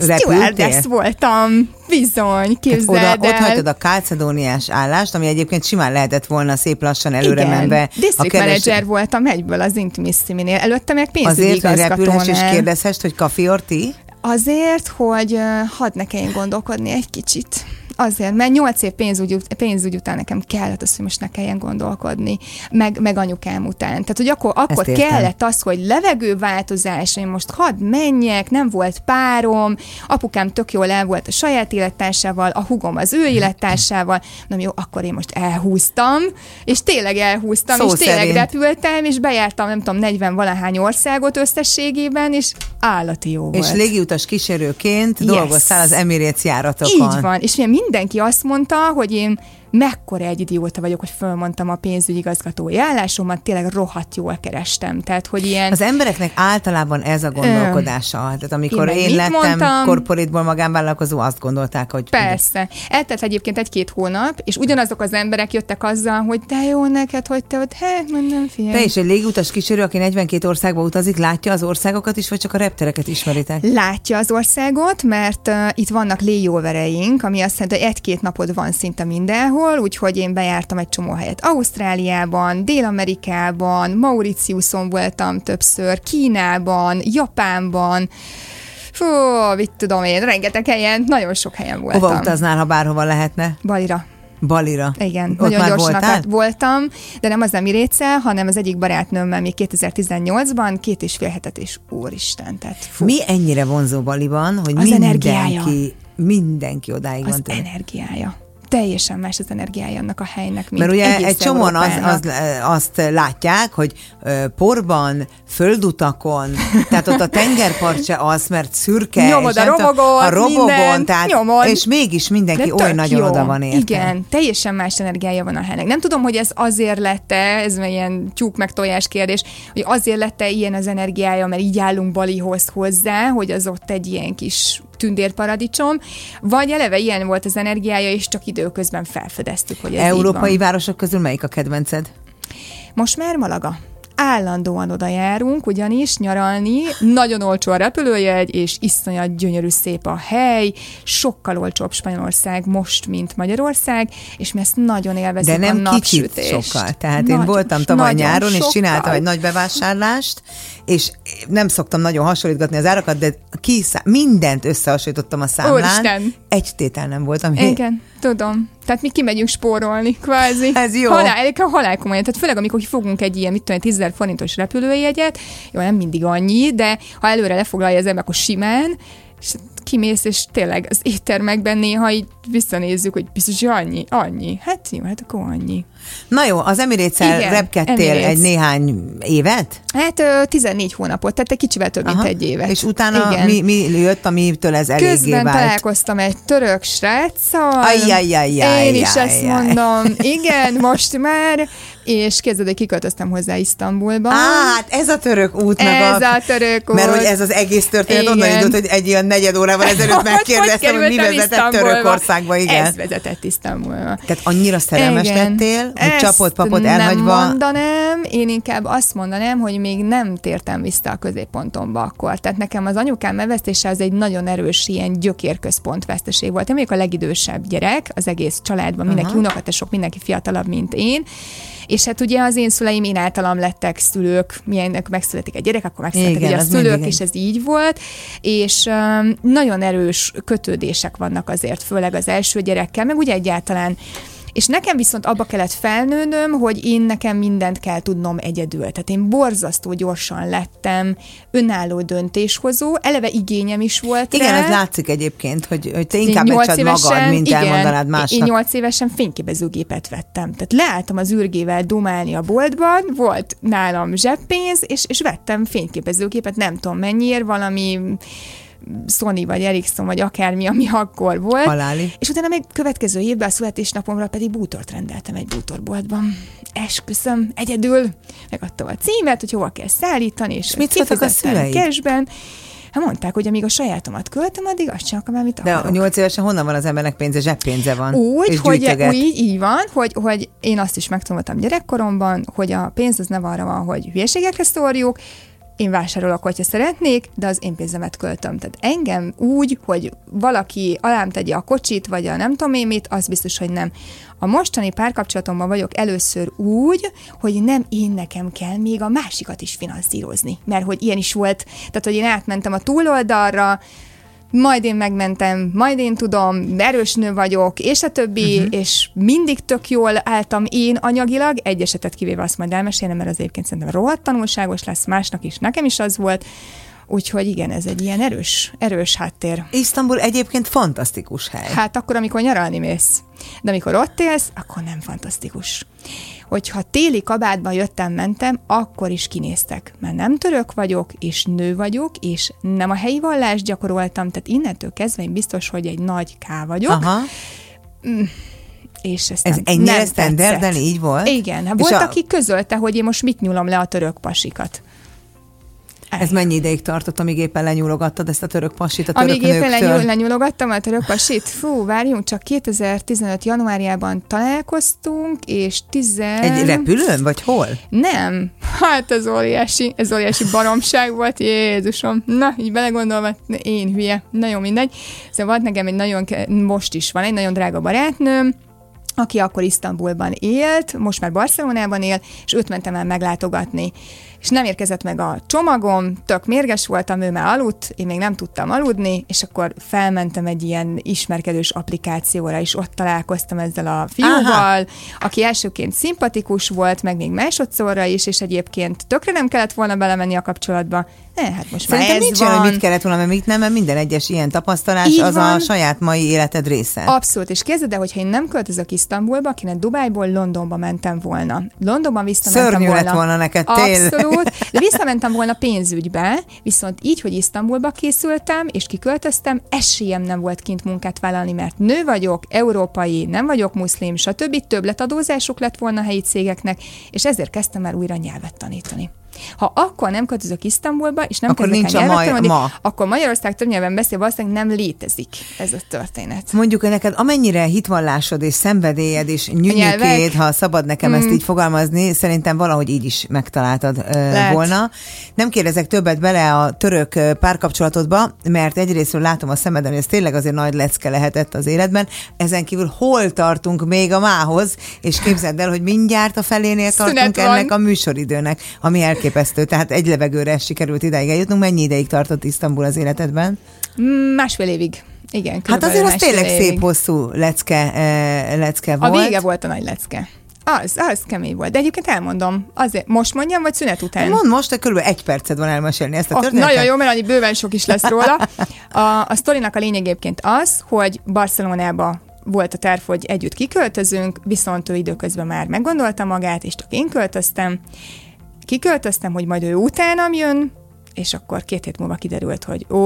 Stewardess voltam, bizony, képzeld hát oda, el. Ott hagytad a kálcedóniás állást, ami egyébként simán lehetett volna szép lassan előre Igen. menve. District keres... manager voltam egyből az Intimissimi-nél. Előtte meg pénzügyi Azért, hogy repülhess és kérdezhess, hogy kafi or ti? Azért, hogy hadd ne kelljen gondolkodni egy kicsit. Azért, mert nyolc év pénzügy, pénzügy után nekem kellett az, hogy most ne kelljen gondolkodni, meg, meg anyukám után. Tehát, hogy akkor, akkor kellett az, hogy levegőváltozás, én most hadd menjek, nem volt párom, apukám tök jól el volt a saját élettársával, a hugom az ő élettársával, nem jó, akkor én most elhúztam, és tényleg elhúztam, Szó és tényleg szerint. repültem, és bejártam, nem tudom, 40 valahány országot összességében, és állati jó volt. És légiutas kísérőként Yes. dolgoztál az Emirates járatokon. Így van, és milyen mindenki azt mondta, hogy én mekkora egy idióta vagyok, hogy fölmondtam a pénzügyigazgatói állásomat, tényleg rohadt jól kerestem. Tehát, hogy ilyen... Az embereknek általában ez a gondolkodása. Tehát amikor Én én, lettem mondtam? korporítból magánvállalkozó, azt gondolták, hogy Persze. Eltelt egyébként egy-két hónap, és ugyanazok az emberek jöttek azzal, hogy de jó neked, hogy te ott, hát mondom, fiam. Te is egy légutas kísérő, aki 42 országba utazik, látja az országokat is, vagy csak a reptereket ismeritek? Látja az országot, mert uh, itt vannak léjóvereink, ami azt jelenti, hogy egy-két napod van szinte mindenhol, úgyhogy én bejártam egy csomó helyet. Ausztráliában, Dél-Amerikában, Mauritiuson voltam többször, Kínában, Japánban, Fú, mit tudom én, rengeteg helyen, nagyon sok helyen voltam. Hova utaznál, ha bárhova lehetne? Balira. Balira. Igen, Ott nagyon gyorsnak voltál? voltam, de nem az Emirétszel, hanem az egyik barátnőmmel még 2018-ban, két és fél hetet és úristen, tehát fú, Mi ennyire vonzó Baliban, hogy Az mindenki, energiája. mindenki odáig az van tőle. energiája. Teljesen más az energiája annak a helynek, mint Mert ugye egy csomóan az, az, azt látják, hogy porban, földutakon, tehát ott a tengerpart se az, mert szürke. Nyomod a robogot, a robogon, mindent, tehát, nyomod. és mégis mindenki De oly nagyon jó. oda van érte. Igen, teljesen más energiája van a helynek. Nem tudom, hogy ez azért lett ez már ilyen tyúk meg tojás kérdés, hogy azért lett ilyen az energiája, mert így állunk Balihoz hozzá, hogy az ott egy ilyen kis tündérparadicsom, vagy eleve ilyen volt az energiája, és csak időközben felfedeztük, hogy ez Európai városok közül melyik a kedvenced? Most már Malaga. Állandóan oda járunk, ugyanis nyaralni, nagyon olcsó a repülőjegy, és iszonyat gyönyörű szép a hely, sokkal olcsóbb Spanyolország most, mint Magyarország, és mi ezt nagyon élvezzük De nem a kicsit napsütést. sokkal. Tehát én Nagyon- voltam tavaly nyáron, és sokkal. csináltam egy nagy bevásárlást, és nem szoktam nagyon hasonlítgatni az árakat, de kiszá- mindent összehasonlítottam a számlán. Úristen. Egy tétel nem volt, ami Igen, tudom. Tehát mi kimegyünk spórolni, kvázi. Ez jó. Halál, halál komolyan. Tehát főleg, amikor fogunk egy ilyen, mit tudom, 10 000 forintos repülőjegyet, jó, nem mindig annyi, de ha előre lefoglalja az ember, akkor simán, és kimész, és tényleg az éttermekben néha így visszanézzük, hogy biztos, hogy annyi, annyi. Hát jó, hát akkor annyi. Na jó, az Emirates-el Igen, repkedtél Emirates. egy néhány évet? Hát ö, 14 hónapot, tehát egy kicsivel több, mint egy évet. És utána Igen. mi, mi jött, amitől ez eléggé Közben vált? találkoztam egy török sráccal. Ajjajjajjaj, Én is ezt jaj. mondom. Igen, most már. És kezded, hogy kiköltöztem hozzá Isztambulba. Á, hát ez a török út, meg Ez a... a török út. Mert hogy ez az egész történet Igen. onnan indult, hogy egy ilyen negyed órával ezelőtt megkérdeztem, hogy, mi vezetett Isztambulba. Törökországba, igen. Ez vezetett Isztambulba. Tehát annyira szerelmes Igen. lettél, hogy Ezt csapott papot nem elhagyva. mondanám, én inkább azt mondanám, hogy még nem tértem vissza a középpontomba akkor. Tehát nekem az anyukám elvesztése az egy nagyon erős ilyen gyökérközpont veszteség volt. Én vagyok a legidősebb gyerek az egész családban, mindenki Aha. unokatesok, mindenki fiatalabb, mint én. És hát ugye az én szüleim én általam lettek szülők, milyennek megszületik egy gyerek, akkor megszületik Igen, ugye a szülők, és ez így volt, és um, nagyon erős kötődések vannak azért, főleg az első gyerekkel, meg ugye egyáltalán És nekem viszont abba kellett felnőnöm, hogy én nekem mindent kell tudnom egyedül. Tehát én borzasztó gyorsan lettem önálló döntéshozó, eleve igényem is volt Igen, rá. ez látszik egyébként, hogy, hogy te inkább megcsad magad, mint igen, elmondanád másnak. Én nyolc évesen fényképezőgépet vettem. Tehát leálltam az űrgével domálni a boltban, volt nálam zseppénz, és, és vettem fényképezőgépet, nem tudom mennyiért, valami Sony vagy Ericsson, vagy akármi, ami akkor volt. Haláli. És utána még következő évben a születésnapomra pedig bútort rendeltem egy bútorboltban. Esküszöm, egyedül megadtam a címet, hogy hova kell szállítani, és, És mit szóltak a szüleid? cashben. Hát mondták, hogy amíg a sajátomat költöm, addig azt csinálok, amit De akarok. a nyolc évesen honnan van az embernek pénze? Zseppénze van. Úgy, és hogy gyűjtöget. úgy, így van, hogy, hogy én azt is megtanultam gyerekkoromban, hogy a pénz az nem arra van, hogy hülyeségekre szórjuk, én vásárolok, hogyha szeretnék, de az én pénzemet költöm. Tehát engem úgy, hogy valaki alám tegye a kocsit, vagy a nem tudom én mit, az biztos, hogy nem. A mostani párkapcsolatomban vagyok először úgy, hogy nem én nekem kell még a másikat is finanszírozni. Mert hogy ilyen is volt, tehát hogy én átmentem a túloldalra, majd én megmentem, majd én tudom, erős nő vagyok, és a többi, uh-huh. és mindig tök jól álltam én anyagilag, egy esetet kivéve azt majd elmesélem, mert az egyébként szerintem rohadt tanulságos lesz másnak is, nekem is az volt, úgyhogy igen, ez egy ilyen erős, erős háttér. Isztambul egyébként fantasztikus hely. Hát akkor, amikor nyaralni mész, de amikor ott élsz, akkor nem fantasztikus. Hogyha téli kabátban jöttem, mentem, akkor is kinéztek, mert nem török vagyok, és nő vagyok, és nem a helyi vallást gyakoroltam, tehát innentől kezdve én biztos, hogy egy nagy K vagyok, Aha. és ezt Ez nem, ennyire nem standarden így volt? Igen, hát És volt, a- aki közölte, hogy én most mit nyúlom le a török pasikat. Ez mennyi ideig tartott, amíg éppen lenyúlogattad ezt a török passit a török Amíg éppen lenyúl, lenyúlogattam a török pasit, fú, várjunk, csak 2015 januárjában találkoztunk, és 10... Egy repülőn, vagy hol? Nem, hát ez óriási, ez óriási baromság volt, Jézusom. Na, így belegondolva, én hülye, na jó, mindegy. Szóval volt nekem egy nagyon, most is van egy nagyon drága barátnőm, aki akkor Isztambulban élt, most már Barcelonában él, és őt mentem el meglátogatni. És nem érkezett meg a csomagom, tök mérges voltam, ő már aludt, én még nem tudtam aludni, és akkor felmentem egy ilyen ismerkedős applikációra, és ott találkoztam ezzel a fiúval, Aha. aki elsőként szimpatikus volt, meg még másodszorra is, és egyébként tökre nem kellett volna belemenni a kapcsolatba. Ne, hát most Szerintem már ez nincs van. olyan, hogy mit kellett volna, mert mit nem, mert minden egyes ilyen tapasztalás Így az a van. saját mai életed része. Abszolút, és képzeld el, hogyha én nem költözök Isztambulba, kéne Dubájból Londonba mentem volna. Londonban visszamentem Szörnyű volna. lett volna neked, tényleg. Abszolút, de visszamentem volna pénzügybe, viszont így, hogy Isztambulba készültem, és kiköltöztem, esélyem nem volt kint munkát vállalni, mert nő vagyok, európai, nem vagyok muszlim, stb. Többletadózásuk lett volna a helyi cégeknek, és ezért kezdtem el újra nyelvet tanítani. Ha akkor nem költözök Isztambulba, és nem Akkor nincs el a nyelvet ma- akkor Magyarország több nyelven beszél, valószínűleg nem létezik ez a történet. Mondjuk, neked amennyire hitvallásod és szenvedélyed és nyűnyökéd, ha szabad nekem ezt így fogalmazni, szerintem valahogy így is megtaláltad Lehet. volna. Nem kérdezek többet bele a török párkapcsolatodba, mert egyrésztről látom a szemeden, hogy ez tényleg azért nagy lecke lehetett az életben. Ezen kívül hol tartunk még a mához, és képzeld el, hogy mindjárt a felénél tartunk Szünet van. ennek a műsoridőnek, ami elképesztő. Tehát egy levegőre sikerült idáig eljutnunk. Mennyi ideig tartott Isztambul az életedben? Másfél évig. Igen, Hát azért az tényleg évig. szép hosszú lecke, eh, lecke A volt. vége volt a nagy lecke. Az, az kemény volt. De egyébként elmondom. Azért, most mondjam, vagy szünet után? Mondd most, hogy körülbelül egy perced van elmesélni ezt a történetet. nagyon jó, mert annyi bőven sok is lesz róla. A, a sztorinak a lényeg egyébként az, hogy Barcelonába volt a terv, hogy együtt kiköltözünk, viszont ő időközben már meggondolta magát, és csak én költöztem. Kiköltöztem, hogy majd ő utánam jön, és akkor két hét múlva kiderült, hogy ó,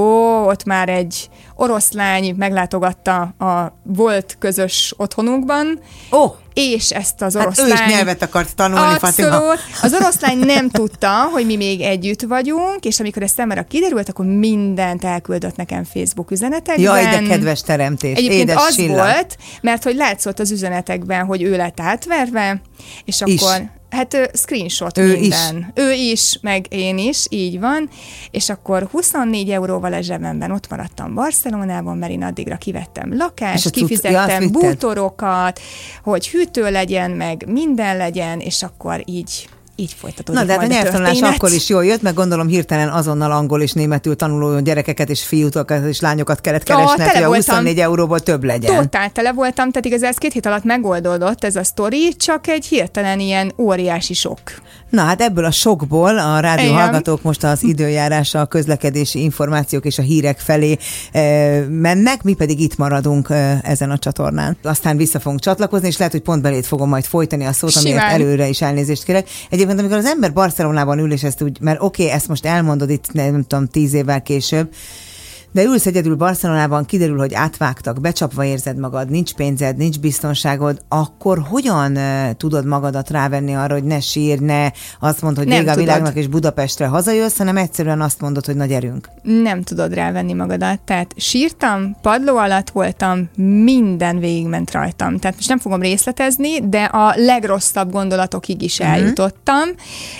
ott már egy oroszlány meglátogatta a volt közös otthonunkban, Ó, és ezt az hát oroszlány... ő is nyelvet akart tanulni, Fatima. Abszolút. Az oroszlány nem tudta, hogy mi még együtt vagyunk, és amikor ez számára kiderült, akkor mindent elküldött nekem Facebook üzenetekben. Jaj, de kedves teremtés, Egyébként édes az Silla. volt, mert hogy látszott az üzenetekben, hogy ő lett átverve, és Is. Hát ö, screenshot Ő minden. Is. Ő is, meg én is, így van. És akkor 24 euróval a zsebemben ott maradtam Barcelonában, mert én addigra kivettem És lakást, ja, azt kifizettem vitted? bútorokat, hogy hűtő legyen, meg minden legyen, és akkor így így folytatódik Na, de hát a nyelvtanulás történet. akkor is jól jött, meg gondolom hirtelen azonnal angol és németül tanuló gyerekeket és fiútokat és lányokat kellett tele hogy a voltam. 24 euróból több legyen. Totál tele voltam, tehát igaz, ez két hét alatt megoldódott ez a sztori, csak egy hirtelen ilyen óriási sok. Na hát ebből a sokból a rádió Igen. hallgatók most az időjárás, a közlekedési információk és a hírek felé e, mennek, mi pedig itt maradunk e, ezen a csatornán. Aztán vissza fogunk csatlakozni, és lehet, hogy pont belét fogom majd folytani a szót, amiért Simán. előre is elnézést kérek. Egyébként, amikor az ember Barcelonában ül, és ezt úgy, mert oké, okay, ezt most elmondod itt, nem tudom, tíz évvel később, de ülsz egyedül Barcelonában, kiderül, hogy átvágtak, becsapva érzed magad, nincs pénzed, nincs biztonságod, akkor hogyan tudod magadat rávenni arra, hogy ne sírj, ne azt mondd, hogy Nem vége a világnak és Budapestre hazajössz, hanem egyszerűen azt mondod, hogy nagy erőnk. Nem tudod rávenni magadat. Tehát sírtam, padló alatt voltam, minden végigment rajtam. Tehát most nem fogom részletezni, de a legrosszabb gondolatokig is eljutottam,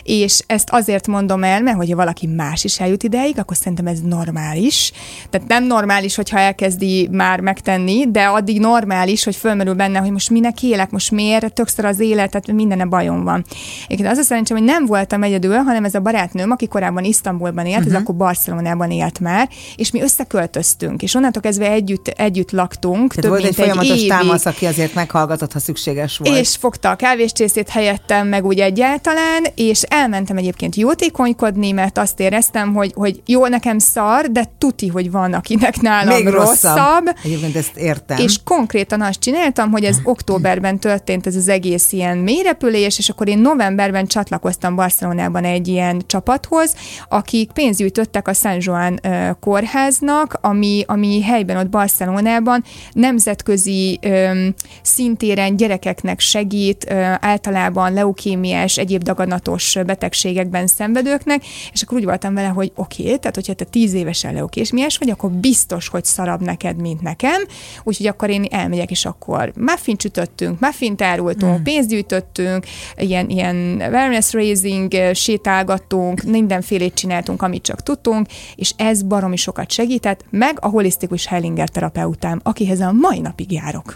és ezt azért mondom el, mert hogyha valaki más is eljut ideig, akkor szerintem ez normális. Tehát nem normális, hogyha elkezdi már megtenni, de addig normális, hogy fölmerül benne, hogy most minek élek, most miért, többször az életet, minden bajom van. Egyébként az a szerencsém, hogy nem voltam egyedül, hanem ez a barátnőm, aki korábban Isztambulban élt, uh-huh. ez akkor Barcelonában élt már, és mi összeköltöztünk, és onnantól kezdve együtt, együtt laktunk, Tehát több volt egy mint egy folyamatos évig. támasz, aki azért meghallgatott, ha szükséges volt. És fogta a kávéscsészét helyettem, meg úgy egyáltalán, és elmentem egyébként jótékonykodni, mert azt éreztem, hogy, hogy jó, nekem szar, de tuti, hogy van, akinek nálam Még rosszabb. rosszabb. Egyébként ezt értem. És konkrétan azt csináltam, hogy ez októberben történt ez az egész ilyen mélyrepülés, és akkor én novemberben csatlakoztam Barcelonában egy ilyen csapathoz, akik pénzgyűjtöttek a San Joan ö, kórháznak, ami, ami helyben ott Barcelonában nemzetközi ö, szintéren gyerekeknek segít, ö, általában leukémiás, egyéb daganatos betegségekben szenvedőknek, és akkor úgy voltam vele, hogy oké, okay, tehát hogyha te tíz évesen leukémiás vagy, akkor biztos, hogy szarabb neked, mint nekem, úgyhogy akkor én elmegyek, és akkor muffin csütöttünk, muffint árultunk, mm. pénzt gyűjtöttünk, ilyen, ilyen awareness raising, eh, sétálgattunk, mindenfélét csináltunk, amit csak tudtunk, és ez baromi sokat segített, meg a holisztikus Hellinger terapeutám, akihez a mai napig járok.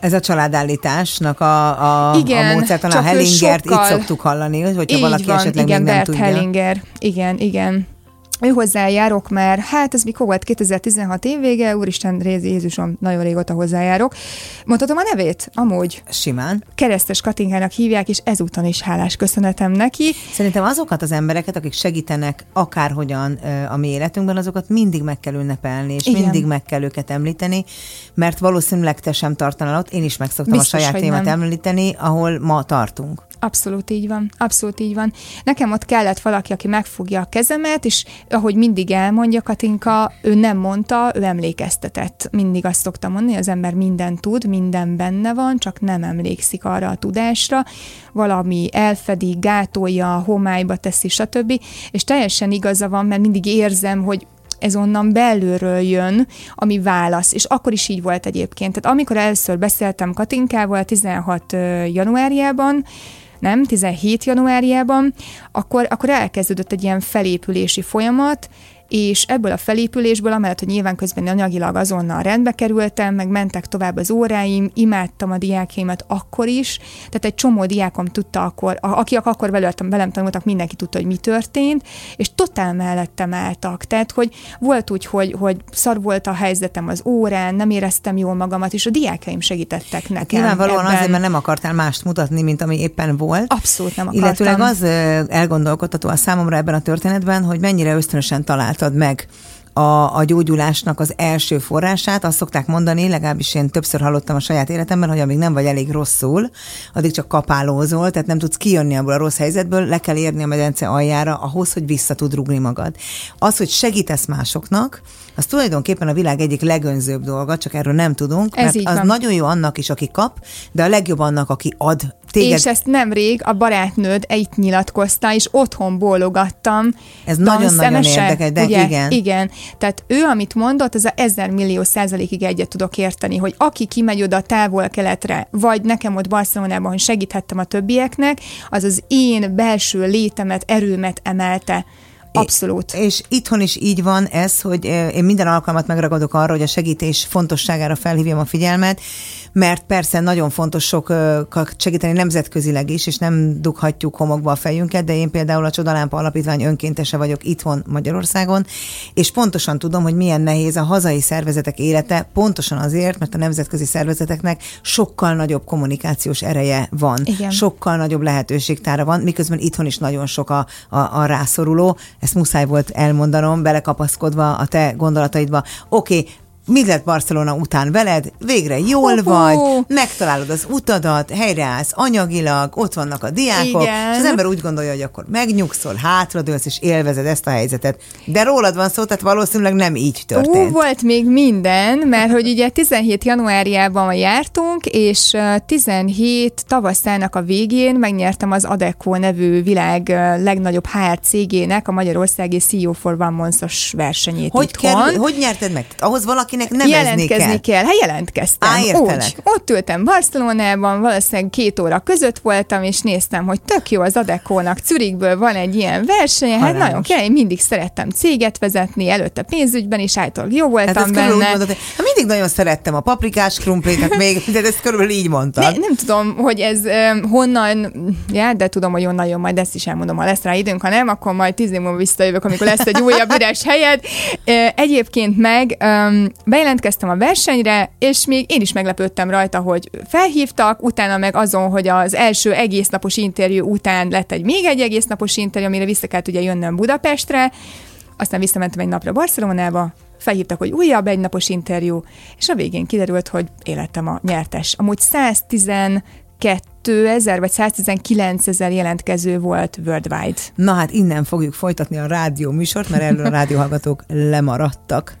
Ez a családállításnak a, a, Igen, a módszertan, a Hellingert sokkal- így szoktuk hallani, hogyha valaki van, esetleg igen, még nem Bert tudja. Hellinger, igen, igen. Ő hozzájárok már, hát ez mikor volt, 2016 év vége, úristen, Rézi Jézusom, nagyon régóta hozzájárok. Mondhatom a nevét? Amúgy. Simán. Keresztes Katinkának hívják, és ezúton is hálás köszönetem neki. Szerintem azokat az embereket, akik segítenek akárhogyan a mi életünkben, azokat mindig meg kell ünnepelni, és Igen. mindig meg kell őket említeni, mert valószínűleg te sem tartanál ott, én is meg szoktam Biztos, a saját témát nem. említeni, ahol ma tartunk. Abszolút így van, abszolút így van. Nekem ott kellett valaki, aki megfogja a kezemet, és ahogy mindig elmondja Katinka, ő nem mondta, ő emlékeztetett. Mindig azt szoktam mondani, az ember minden tud, minden benne van, csak nem emlékszik arra a tudásra, valami elfedi, gátolja, homályba teszi, stb. És teljesen igaza van, mert mindig érzem, hogy ez onnan belülről jön, ami válasz. És akkor is így volt egyébként. Tehát amikor először beszéltem Katinkával 16 ö, januárjában, nem, 17 januárjában, akkor, akkor elkezdődött egy ilyen felépülési folyamat, és ebből a felépülésből, amellett, hogy nyilván közben anyagilag azonnal rendbe kerültem, meg mentek tovább az óráim, imádtam a diákémet akkor is, tehát egy csomó diákom tudta akkor, akik akkor velem, velem tanultak, mindenki tudta, hogy mi történt, és totál mellettem álltak. Tehát, hogy volt úgy, hogy, hogy szar volt a helyzetem az órán, nem éreztem jól magamat, és a diákeim segítettek nekem. Nyilvánvalóan ebben. azért, mert nem akartál mást mutatni, mint ami éppen volt. Abszolút nem akartam. Illetőleg az elgondolkodtató a számomra ebben a történetben, hogy mennyire ösztönösen találtad meg a, a gyógyulásnak az első forrását. Azt szokták mondani, legalábbis én többször hallottam a saját életemben, hogy amíg nem vagy elég rosszul, addig csak kapálózol, tehát nem tudsz kijönni abból a rossz helyzetből, le kell érni a medence aljára ahhoz, hogy vissza tud rugni magad. Az, hogy segítesz másoknak, az tulajdonképpen a világ egyik legönzőbb dolga, csak erről nem tudunk, Ez mert az van. nagyon jó annak is, aki kap, de a legjobb annak, aki ad. Téged És ezt nemrég a barátnőd itt nyilatkozta, és otthon bólogattam. Ez nagyon-nagyon érdekes, de ugye? igen. Igen. Tehát ő, amit mondott, az a ezer millió százalékig egyet tudok érteni, hogy aki kimegy oda távol-keletre, vagy nekem ott Barcelonában, hogy segíthettem a többieknek, az az én belső létemet, erőmet emelte. Abszolút. És itthon is így van ez, hogy eh, én minden alkalmat megragadok arra, hogy a segítés fontosságára felhívjam a figyelmet, mert persze nagyon fontos sokat segíteni nemzetközileg is, és nem dughatjuk homokba a fejünket, de én például a Csodalámpa Alapítvány önkéntese vagyok itthon Magyarországon, és pontosan tudom, hogy milyen nehéz a hazai szervezetek élete, pontosan azért, mert a nemzetközi szervezeteknek sokkal nagyobb kommunikációs ereje van, Igen. sokkal nagyobb lehetőségtára van, miközben itthon is nagyon sok a, a, a rászoruló. Ezt muszáj volt elmondanom, belekapaszkodva a te gondolataidba. Oké, okay, mi lett Barcelona után veled? Végre jól Hú. vagy, megtalálod az utadat, helyreállsz anyagilag, ott vannak a diákok, Igen. és az ember úgy gondolja, hogy akkor megnyugszol, hátradőlsz, és élvezed ezt a helyzetet. De rólad van szó, tehát valószínűleg nem így történt. Ú, volt még minden, mert hogy ugye 17 januárjában jártunk, és ö, 17 tavaszának a végén megnyertem az Adecco nevű világ legnagyobb HR cégének a magyarországi CEO for One Months-os versenyét Hogy, itthon. kerül, hogy nyerted meg? Ahhoz valakinek nevezni jelentkezni kell. kell. Hát jelentkeztem. Á, értelek. Úgy. Ott ültem Barcelonában, valószínűleg két óra között voltam, és néztem, hogy tök jó az Adekónak. Zürichből van egy ilyen verseny, hát Halálos. nagyon kell, én mindig szerettem céget vezetni, előtte pénzügyben is általában jó voltam Hát körülbelül úgy benne. mondod, hogy hát mindig nagyon szerettem a paprikás krumplit, hát még, de ezt körülbelül így mondtad. Ne, nem tudom, hogy ez um, honnan, ja, de tudom, hogy honnan jön, majd ezt is elmondom, ha lesz rá időnk, ha nem, akkor majd tíz év múlva visszajövök, amikor lesz egy újabb üres helyed. Egyébként meg um, bejelentkeztem a versenyre, és még én is meglepődtem rajta, hogy felhívtak, utána meg azon, hogy az első egész napos interjú után lett egy még egy egész napos interjú, amire vissza kellett ugye jönnöm Budapestre, aztán visszamentem egy napra Barcelonába, felhívtak, hogy újabb egynapos interjú, és a végén kiderült, hogy életem a nyertes. Amúgy 112 ezer vagy 119 ezer jelentkező volt worldwide. Na hát innen fogjuk folytatni a rádió műsort, mert erről a rádióhallgatók lemaradtak.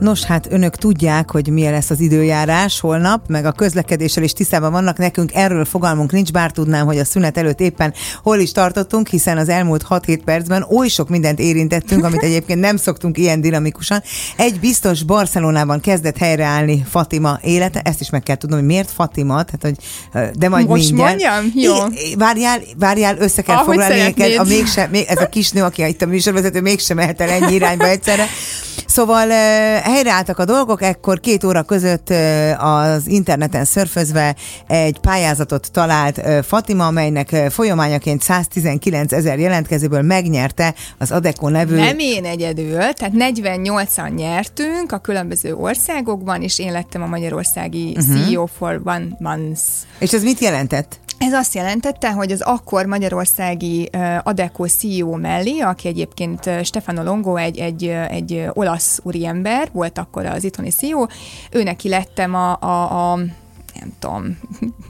Nos, hát önök tudják, hogy milyen lesz az időjárás holnap, meg a közlekedéssel is tisztában vannak nekünk, erről fogalmunk nincs, bár tudnám, hogy a szünet előtt éppen hol is tartottunk, hiszen az elmúlt 6-7 percben oly sok mindent érintettünk, amit egyébként nem szoktunk ilyen dinamikusan. Egy biztos Barcelonában kezdett helyreállni Fatima élete, ezt is meg kell tudnom, hogy miért Fatima, tehát hogy, de majd Most mindjárt. mondjam? Jó. Várjál, várjál, össze kell Ahogy foglalni neked, a mégsem, még, ez a kisnő, aki itt a műsorvezető, mégsem mehet el ennyi irányba egyszerre. Szóval helyreálltak a dolgok, ekkor két óra között az interneten szörfözve egy pályázatot talált Fatima, amelynek folyamányaként 119 ezer jelentkezőből megnyerte az Adecco nevű Nem én egyedül, tehát 48-an nyertünk a különböző országokban, és én lettem a magyarországi uh-huh. CEO for One Month. És ez mit jelentett? Ez azt jelentette, hogy az akkor magyarországi Adecco CEO mellé, aki egyébként Stefano Longo, egy, egy, egy olasz úriember, volt akkor az itthoni CEO, ő neki lettem a, a, a nem tudom,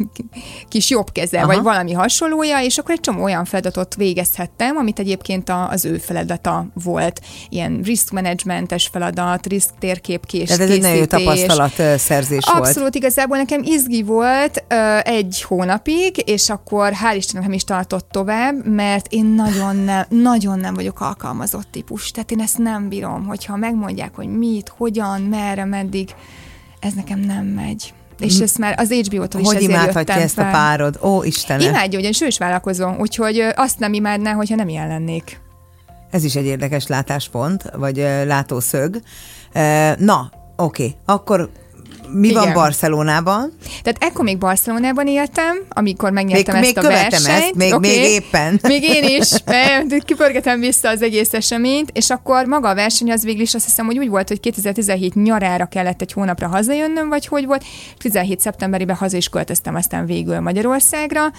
kis jobb keze, Aha. vagy valami hasonlója, és akkor egy csomó olyan feladatot végezhettem, amit egyébként az ő feladata volt. Ilyen risk managementes feladat, risk térképkés, Tehát ez egy nagyon jó tapasztalat szerzés volt. Abszolút igazából nekem izgi volt egy hónapig, és akkor hál' Istennek nem is tartott tovább, mert én nagyon nem, nagyon nem vagyok alkalmazott típus. Tehát én ezt nem bírom, hogyha megmondják, hogy mit, hogyan, merre, meddig, ez nekem nem megy. És ezt már az HBO-tól is Hogy imádhatja ezt a párod? Ó, Istenem! Imádja, ugyanis ő is vállalkozó, úgyhogy azt nem imádná, hogyha nem ilyen lennék. Ez is egy érdekes látáspont, vagy látószög. Na, oké, akkor mi van Igen. Barcelonában? Tehát ekkor még Barcelonában éltem, amikor megnyertem Még- ezt még a követem versenyt. ezt, még- Oké. még éppen. Még én is, mert kipörgetem vissza az egész eseményt, és akkor maga a verseny az végül is azt hiszem, hogy úgy volt, hogy 2017 nyarára kellett egy hónapra hazajönnöm, vagy hogy volt. 17 szeptemberében haza is költöztem aztán végül Magyarországra,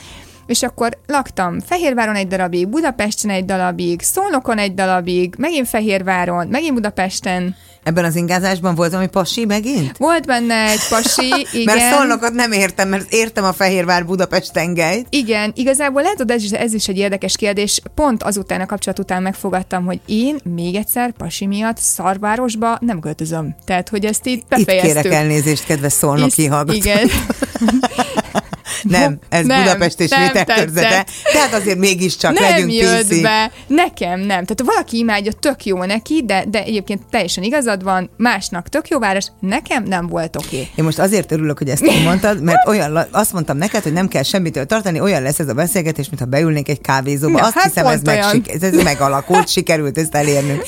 és akkor laktam Fehérváron egy darabig, Budapesten egy darabig, Szolnokon egy darabig, megint Fehérváron, megint Budapesten. Ebben az ingázásban volt valami pasi megint? Volt benne egy pasi, igen. Mert szolnokat nem értem, mert értem a Fehérvár Budapest tengelyt. Igen, igazából lehet, hogy ez is, ez is egy érdekes kérdés. Pont azután a kapcsolat után megfogadtam, hogy én még egyszer pasi miatt szarvárosba nem költözöm. Tehát, hogy ezt itt Itt befejeztük. kérek elnézést, kedves szolnoki hallgatók. Igen. Nem, ez Nem, Budapest és vételkörzete. Tehát azért mégiscsak nem legyünk jött PC. be. Nekem nem. Tehát valaki imádja, tök jó neki, de, de egyébként teljesen igazad van, másnak tök jó város, nekem nem volt oké. Okay. Én most azért örülök, hogy ezt mondtad, mert olyan, azt mondtam neked, hogy nem kell semmitől tartani, olyan lesz ez a beszélgetés, mintha beülnénk egy kávézóba. Na, azt hát hiszem, ez, megsik- ez megalakult, sikerült ezt elérnünk.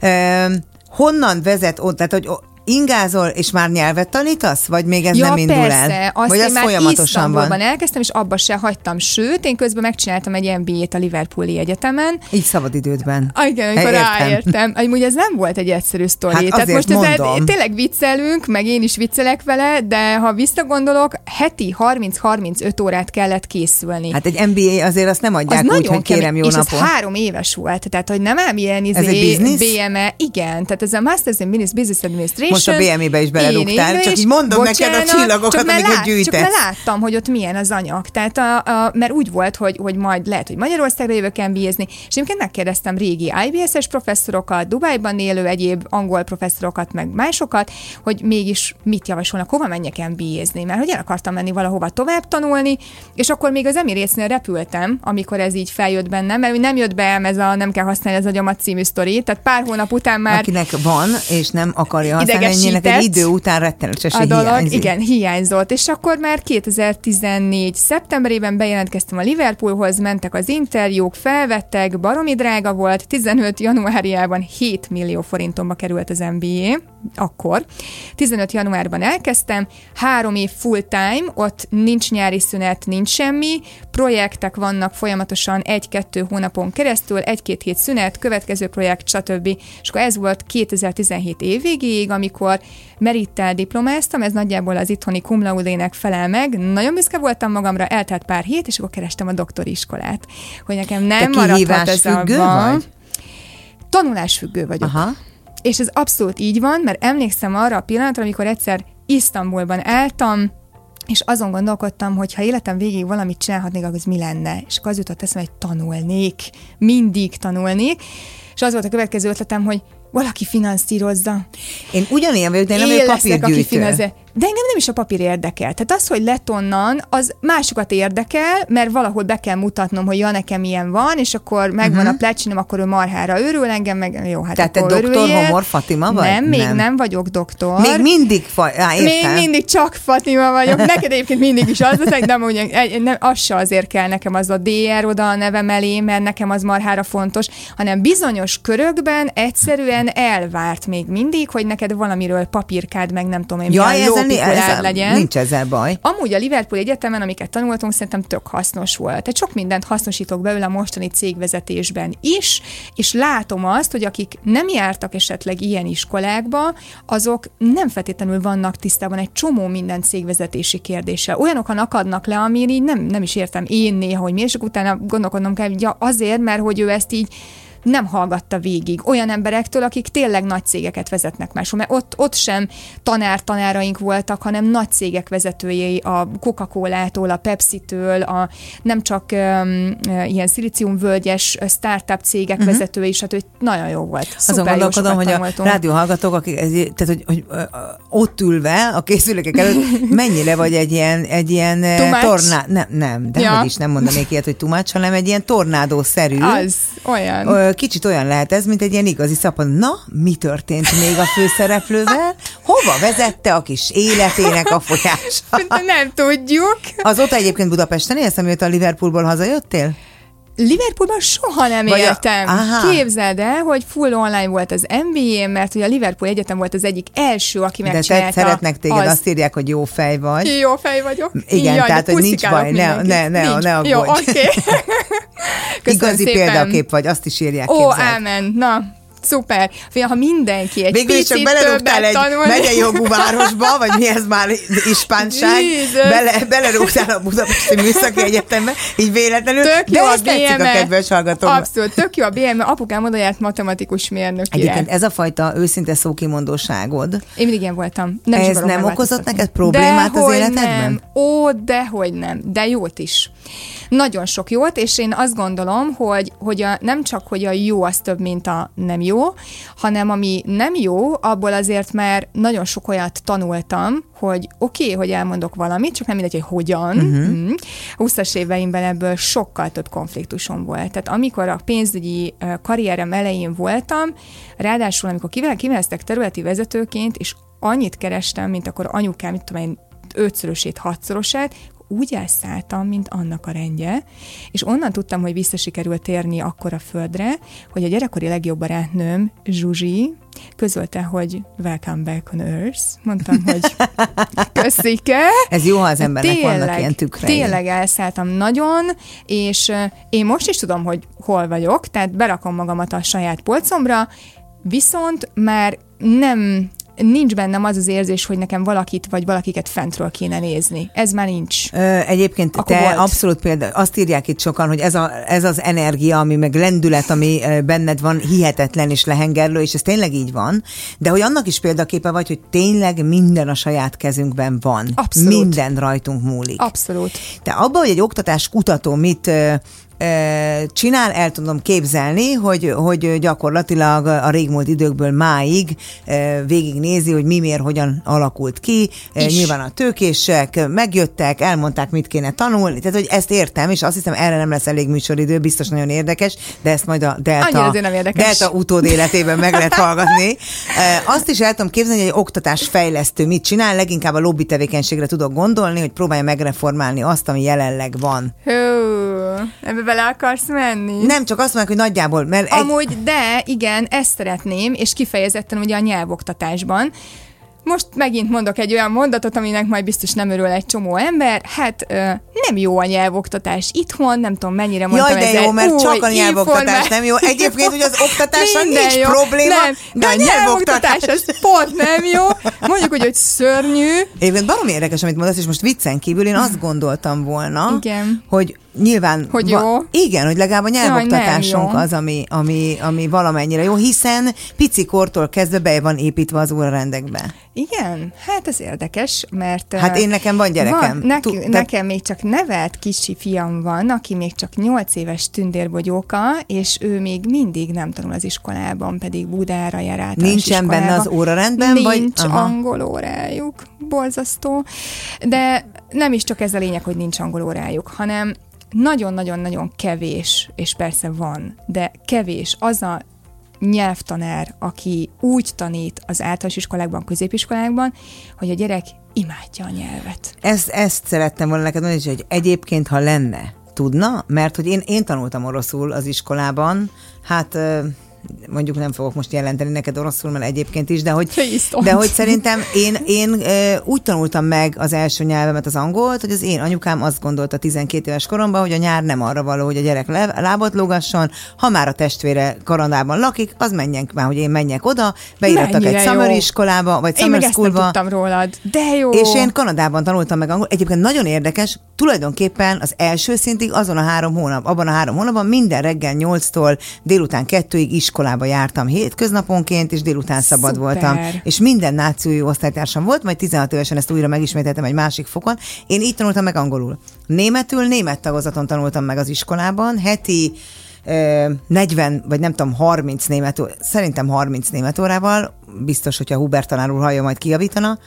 Ehm, honnan vezet ott, tehát hogy ingázol, és már nyelvet tanítasz? Vagy még ez ja, nem indul persze, el? azt vagy én az már folyamatosan van? elkezdtem, és abba se hagytam. Sőt, én közben megcsináltam egy MBA-t a Liverpooli Egyetemen, Így szabadidődben. Ah, igen, amikor Értem. ráértem. Amúgy ez nem volt egy egyszerű sztori. Hát Tehát most ezzel tényleg viccelünk, meg én is viccelek vele, de ha visszagondolok, heti 30-35 órát kellett készülni. Hát egy MBA azért azt nem adják úgy, hogy kérem jó és napot. ez három éves volt, tehát hogy nem ám ilyen izé, Ez egy business? BME, igen, tehát ez a Masters in Business Administration. Most a BME-be is belerúgtál, csak így mondom neked a csillagokat, amiket gyűjtesz. Csak láttam, hogy ott milyen az anyag. Tehát a, a, mert úgy volt, hogy, hogy majd lehet, hogy Magyarországra jövök MBA-zni, és egyébként megkérdeztem régi IBS-es professzorokat, Dubájban élő egyéb angol professzorokat, meg másokat, hogy mégis mit javasolnak, hova menjek MBA-zni, mert hogy el akartam menni valahova tovább tanulni, és akkor még az Emirésznél repültem, amikor ez így feljött bennem, mert nem jött be ez a nem kell használni az agyamat című sztori, tehát pár hónap után már Akinek van, és nem akarja használni, ennyinek egy Idegesített idő után rettenetesen a dolog, hiányzik. igen, hiányzott, és akkor már 2014. szeptemberében bejelentkeztem a Liverpoolhoz, mentek az interjúk, felvettek, baromi drága volt, 15 januárjában 7 millió forintomba került az NBA, akkor. 15 januárban elkezdtem, három év full time, ott nincs nyári szünet, nincs semmi, projektek vannak folyamatosan egy-kettő hónapon keresztül, egy-két hét szünet, következő projekt, stb. És akkor ez volt 2017 év végéig, amikor merittel diplomáztam, ez nagyjából az itthoni cum laude-nek felel meg, nagyon büszke voltam magamra, eltelt pár hét, és akkor kerestem a doktori iskolát, hogy nekem nem Te maradhat ez abban. vagy? Tanulásfüggő vagyok. Aha. És ez abszolút így van, mert emlékszem arra a pillanatra, amikor egyszer Isztambulban álltam, és azon gondolkodtam, hogy ha életem végig valamit csinálhatnék, akkor az mi lenne. És akkor az jutott eszembe, hogy tanulnék. Mindig tanulnék. És az volt a következő ötletem, hogy valaki finanszírozza. Én ugyanilyen vagyok, de én nem vagyok leszek, aki papírgyűjtő. finanszírozza. De engem nem is a papír érdekel. Tehát az, hogy lett onnan, az másokat érdekel, mert valahol be kell mutatnom, hogy ja, nekem ilyen van, és akkor megvan uh-huh. a platinum, akkor ő marhára örül engem, meg jó, hát Tehát te doktor örüljél. Homor Fatima vagy? Nem, még Nem. nem, vagyok doktor. Még mindig fa... Á, Még értem. mindig csak Fatima vagyok. Neked egyébként mindig is az leszek, de mondjuk, nem, az se azért kell nekem az a DR oda a nevem elé, mert nekem az marhára fontos, hanem bizonyos körökben egyszerűen elvárt még mindig, hogy neked valamiről papírkád, meg nem tudom én, milyen ezzel, ni- lópikulád ezzel legyen. nincs ezzel baj. Amúgy a Liverpool Egyetemen, amiket tanultunk, szerintem tök hasznos volt. Tehát sok mindent hasznosítok belőle a mostani cégvezetésben is, és látom azt, hogy akik nem jártak esetleg ilyen iskolákba, azok nem feltétlenül vannak tisztában egy csomó minden cégvezetési kérdéssel. Olyanokon akadnak le, ami így nem, nem is értem én néha, hogy miért, és utána gondolkodnom kell, hogy ja, azért, mert hogy ő ezt így nem hallgatta végig olyan emberektől, akik tényleg nagy cégeket vezetnek máshol, mert ott, ott sem tanár-tanáraink voltak, hanem nagy cégek vezetőjei, a Coca-Cola-tól, a Pepsi-től, a nem csak um, ilyen szilíciumvölgyes startup cégek uh-huh. vezetői, stb. Nagyon jó volt. Azon Szuper jó gondolkodom, hogy a rádióhallgatók, akik, ez, tehát, hogy, hogy ott ülve a készülékek előtt, mennyire vagy egy ilyen, egy ilyen torná... Nem, nem, de Ja. is nem mondanék ilyet, hogy tumács, hanem egy ilyen tornádószerű. Az, olyan. Kicsit olyan lehet ez, mint egy ilyen igazi szapon. Na, mi történt még a főszereplővel? Hova vezette a kis életének a folyása? Nem tudjuk. Azóta egyébként Budapesten élsz, amióta a Liverpoolból hazajöttél? Liverpoolban soha nem Vagy a- éltem. Aha. Képzeld el, hogy full online volt az MBA, mert ugye a Liverpool Egyetem volt az egyik első, aki De te megcsinálta. szeretnek téged, az... azt írják, hogy jó fej vagy. Jó fej vagyok. Igen, Jaj, tehát, hogy nincs baj, ne- mindenkit. ne- ne- Nincs. ne aggódj. Jó. Köszönöm Igazi szépen. példakép vagy, azt is írják, Ó, ámen. Na, szuper. Fia, ha mindenki egy Végül picit csak belerúgtál egy tanul... megyei jogú városba, vagy mi ez már ispánság, Jézus. bele, belerúgtál a Budapesti Műszaki Egyetembe, így véletlenül, Tök de jó a ez tetszik a BME. kedves hallgatóknak. Abszolút, tök jó a BM, apukám oda járt matematikus mérnökére. Egyébként ez a fajta őszinte szókimondóságod, Én mindig ilyen voltam. Nem Ez nem okozott neked problémát az Dehogy életedben? Nem. Ó, dehogy nem. De jót is. Nagyon sok jót, és én azt gondolom, hogy, hogy a, nem csak, hogy a jó az több, mint a nem jó, jó, hanem ami nem jó, abból azért, mert nagyon sok olyat tanultam, hogy oké, okay, hogy elmondok valamit, csak nem mindegy, hogy hogyan. Uh-huh. 20-as éveimben ebből sokkal több konfliktusom volt. Tehát amikor a pénzügyi karrierem elején voltam, ráadásul amikor kiveztek területi vezetőként, és annyit kerestem, mint akkor anyukám, mit tudom én, ötszörösét, hatszorosát, úgy elszálltam, mint annak a rendje, és onnan tudtam, hogy vissza sikerült térni akkor a földre, hogy a gyerekkori legjobb barátnőm, Zsuzsi, közölte, hogy welcome back on Earth. Mondtam, hogy köszike. Ez jó, ha az embernek tényleg, vannak ilyen tükrei. Tényleg elszálltam nagyon, és én most is tudom, hogy hol vagyok, tehát berakom magamat a saját polcomra, viszont már nem nincs bennem az az érzés, hogy nekem valakit vagy valakiket fentről kéne nézni. Ez már nincs. Ö, egyébként Akkor te volt. abszolút példa, azt írják itt sokan, hogy ez, a, ez az energia, ami meg lendület, ami benned van, hihetetlen és lehengerlő, és ez tényleg így van, de hogy annak is példaképe vagy, hogy tényleg minden a saját kezünkben van. Abszolút. Minden rajtunk múlik. Abszolút. Te abban, hogy egy oktatás kutató mit csinál, el tudom képzelni, hogy, hogy gyakorlatilag a régmúlt időkből máig végignézi, hogy mi miért, hogyan alakult ki. Is. Nyilván a tőkések megjöttek, elmondták, mit kéne tanulni. Tehát, hogy ezt értem, és azt hiszem, erre nem lesz elég műsoridő, biztos nagyon érdekes, de ezt majd a Delta, Delta utód életében meg lehet hallgatni. Azt is el tudom képzelni, hogy egy oktatás fejlesztő mit csinál, leginkább a lobby tevékenységre tudok gondolni, hogy próbálja megreformálni azt, ami jelenleg van. Hú, ebbe bele akarsz menni? Nem, csak azt mondják, hogy nagyjából. Mert Amúgy, egy... de igen, ezt szeretném, és kifejezetten ugye a nyelvoktatásban. Most megint mondok egy olyan mondatot, aminek majd biztos nem örül egy csomó ember. Hát ö, nem jó a nyelvoktatás itthon, nem tudom mennyire mondtam Jaj, de jó, mert csak a nyelvoktatás nem jó. Egyébként, hogy az oktatáson nincs jó. probléma, nem, de, a nyelvoktatás az pont nem jó. Mondjuk, hogy, hogy szörnyű. Egyébként barom érdekes, amit mondasz, és most viccen kívül én azt gondoltam volna, Igen. hogy nyilván... Hogy jó? Va- igen, hogy legalább a nyelvoktatásunk Jaj, az, ami, ami, ami valamennyire jó, hiszen pici kortól kezdve be van építve az órarendekbe. Igen, hát ez érdekes, mert... Hát én nekem van gyerekem. Van, neki, T- nekem még csak nevelt kicsi fiam van, aki még csak 8 éves tündérbogyóka, és ő még mindig nem tanul az iskolában, pedig Budára jár át Nincsen benne az órarendben? Nincs vagy? Aha. angol órájuk, borzasztó. De nem is csak ez a lényeg, hogy nincs angol órájuk, hanem nagyon-nagyon-nagyon kevés, és persze van, de kevés az a nyelvtanár, aki úgy tanít az általános iskolákban, középiskolákban, hogy a gyerek imádja a nyelvet. Ezt, ezt szerettem volna neked mondani, hogy egyébként, ha lenne, tudna, mert hogy én, én tanultam oroszul az iskolában, hát mondjuk nem fogok most jelenteni neked oroszul, mert egyébként is, de hogy, de hogy szerintem én, én úgy tanultam meg az első nyelvemet, az angolt, hogy az én anyukám azt gondolta 12 éves koromban, hogy a nyár nem arra való, hogy a gyerek lábat lógasson, ha már a testvére Kanadában lakik, az menjen már, hogy én menjek oda, beírattak egy summer jó. iskolába, vagy én summer schoolba. Én rólad, de jó. És én Kanadában tanultam meg angol. Egyébként nagyon érdekes, tulajdonképpen az első szintig azon a három hónap, abban a három hónapban minden reggel 8-tól délután 2-ig iskolába jártam hétköznaponként, és délután Szuper. szabad voltam. És minden nációi osztálytársam volt, majd 16 évesen ezt újra megismételtem egy másik fokon. Én így tanultam meg angolul. Németül, német tagozaton tanultam meg az iskolában, heti 40, vagy nem tudom, 30 német, szerintem 30 német órával, biztos, hogyha Hubert tanár úr hallja, majd kijavítana,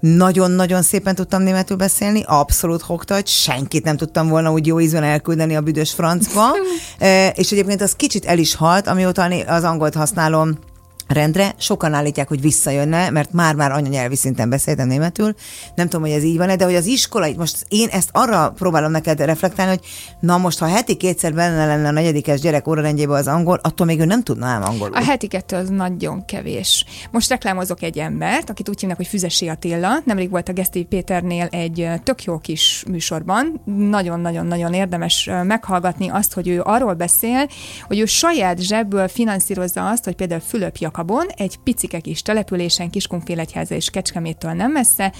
nagyon-nagyon szépen tudtam németül beszélni, abszolút hogy senkit nem tudtam volna úgy jó ízben elküldeni a büdös francba, és egyébként az kicsit el is halt, amióta az angolt használom rendre. Sokan állítják, hogy visszajönne, mert már-már anyanyelvi szinten beszéltem németül. Nem tudom, hogy ez így van-e, de hogy az iskola, most én ezt arra próbálom neked reflektálni, hogy na most, ha heti kétszer benne lenne a negyedikes gyerek órarendjébe az angol, attól még ő nem tudna ám angolul. A heti kettő az nagyon kevés. Most reklámozok egy embert, akit úgy hívnak, hogy Füzesi Attila. Nemrég volt a Geszti Péternél egy tök jó kis műsorban. Nagyon-nagyon-nagyon érdemes meghallgatni azt, hogy ő arról beszél, hogy ő saját zsebből finanszírozza azt, hogy például Fülöp Jakab Jakabon, egy picike kis településen, Kiskunfélegyháza és Kecskeméttől nem messze,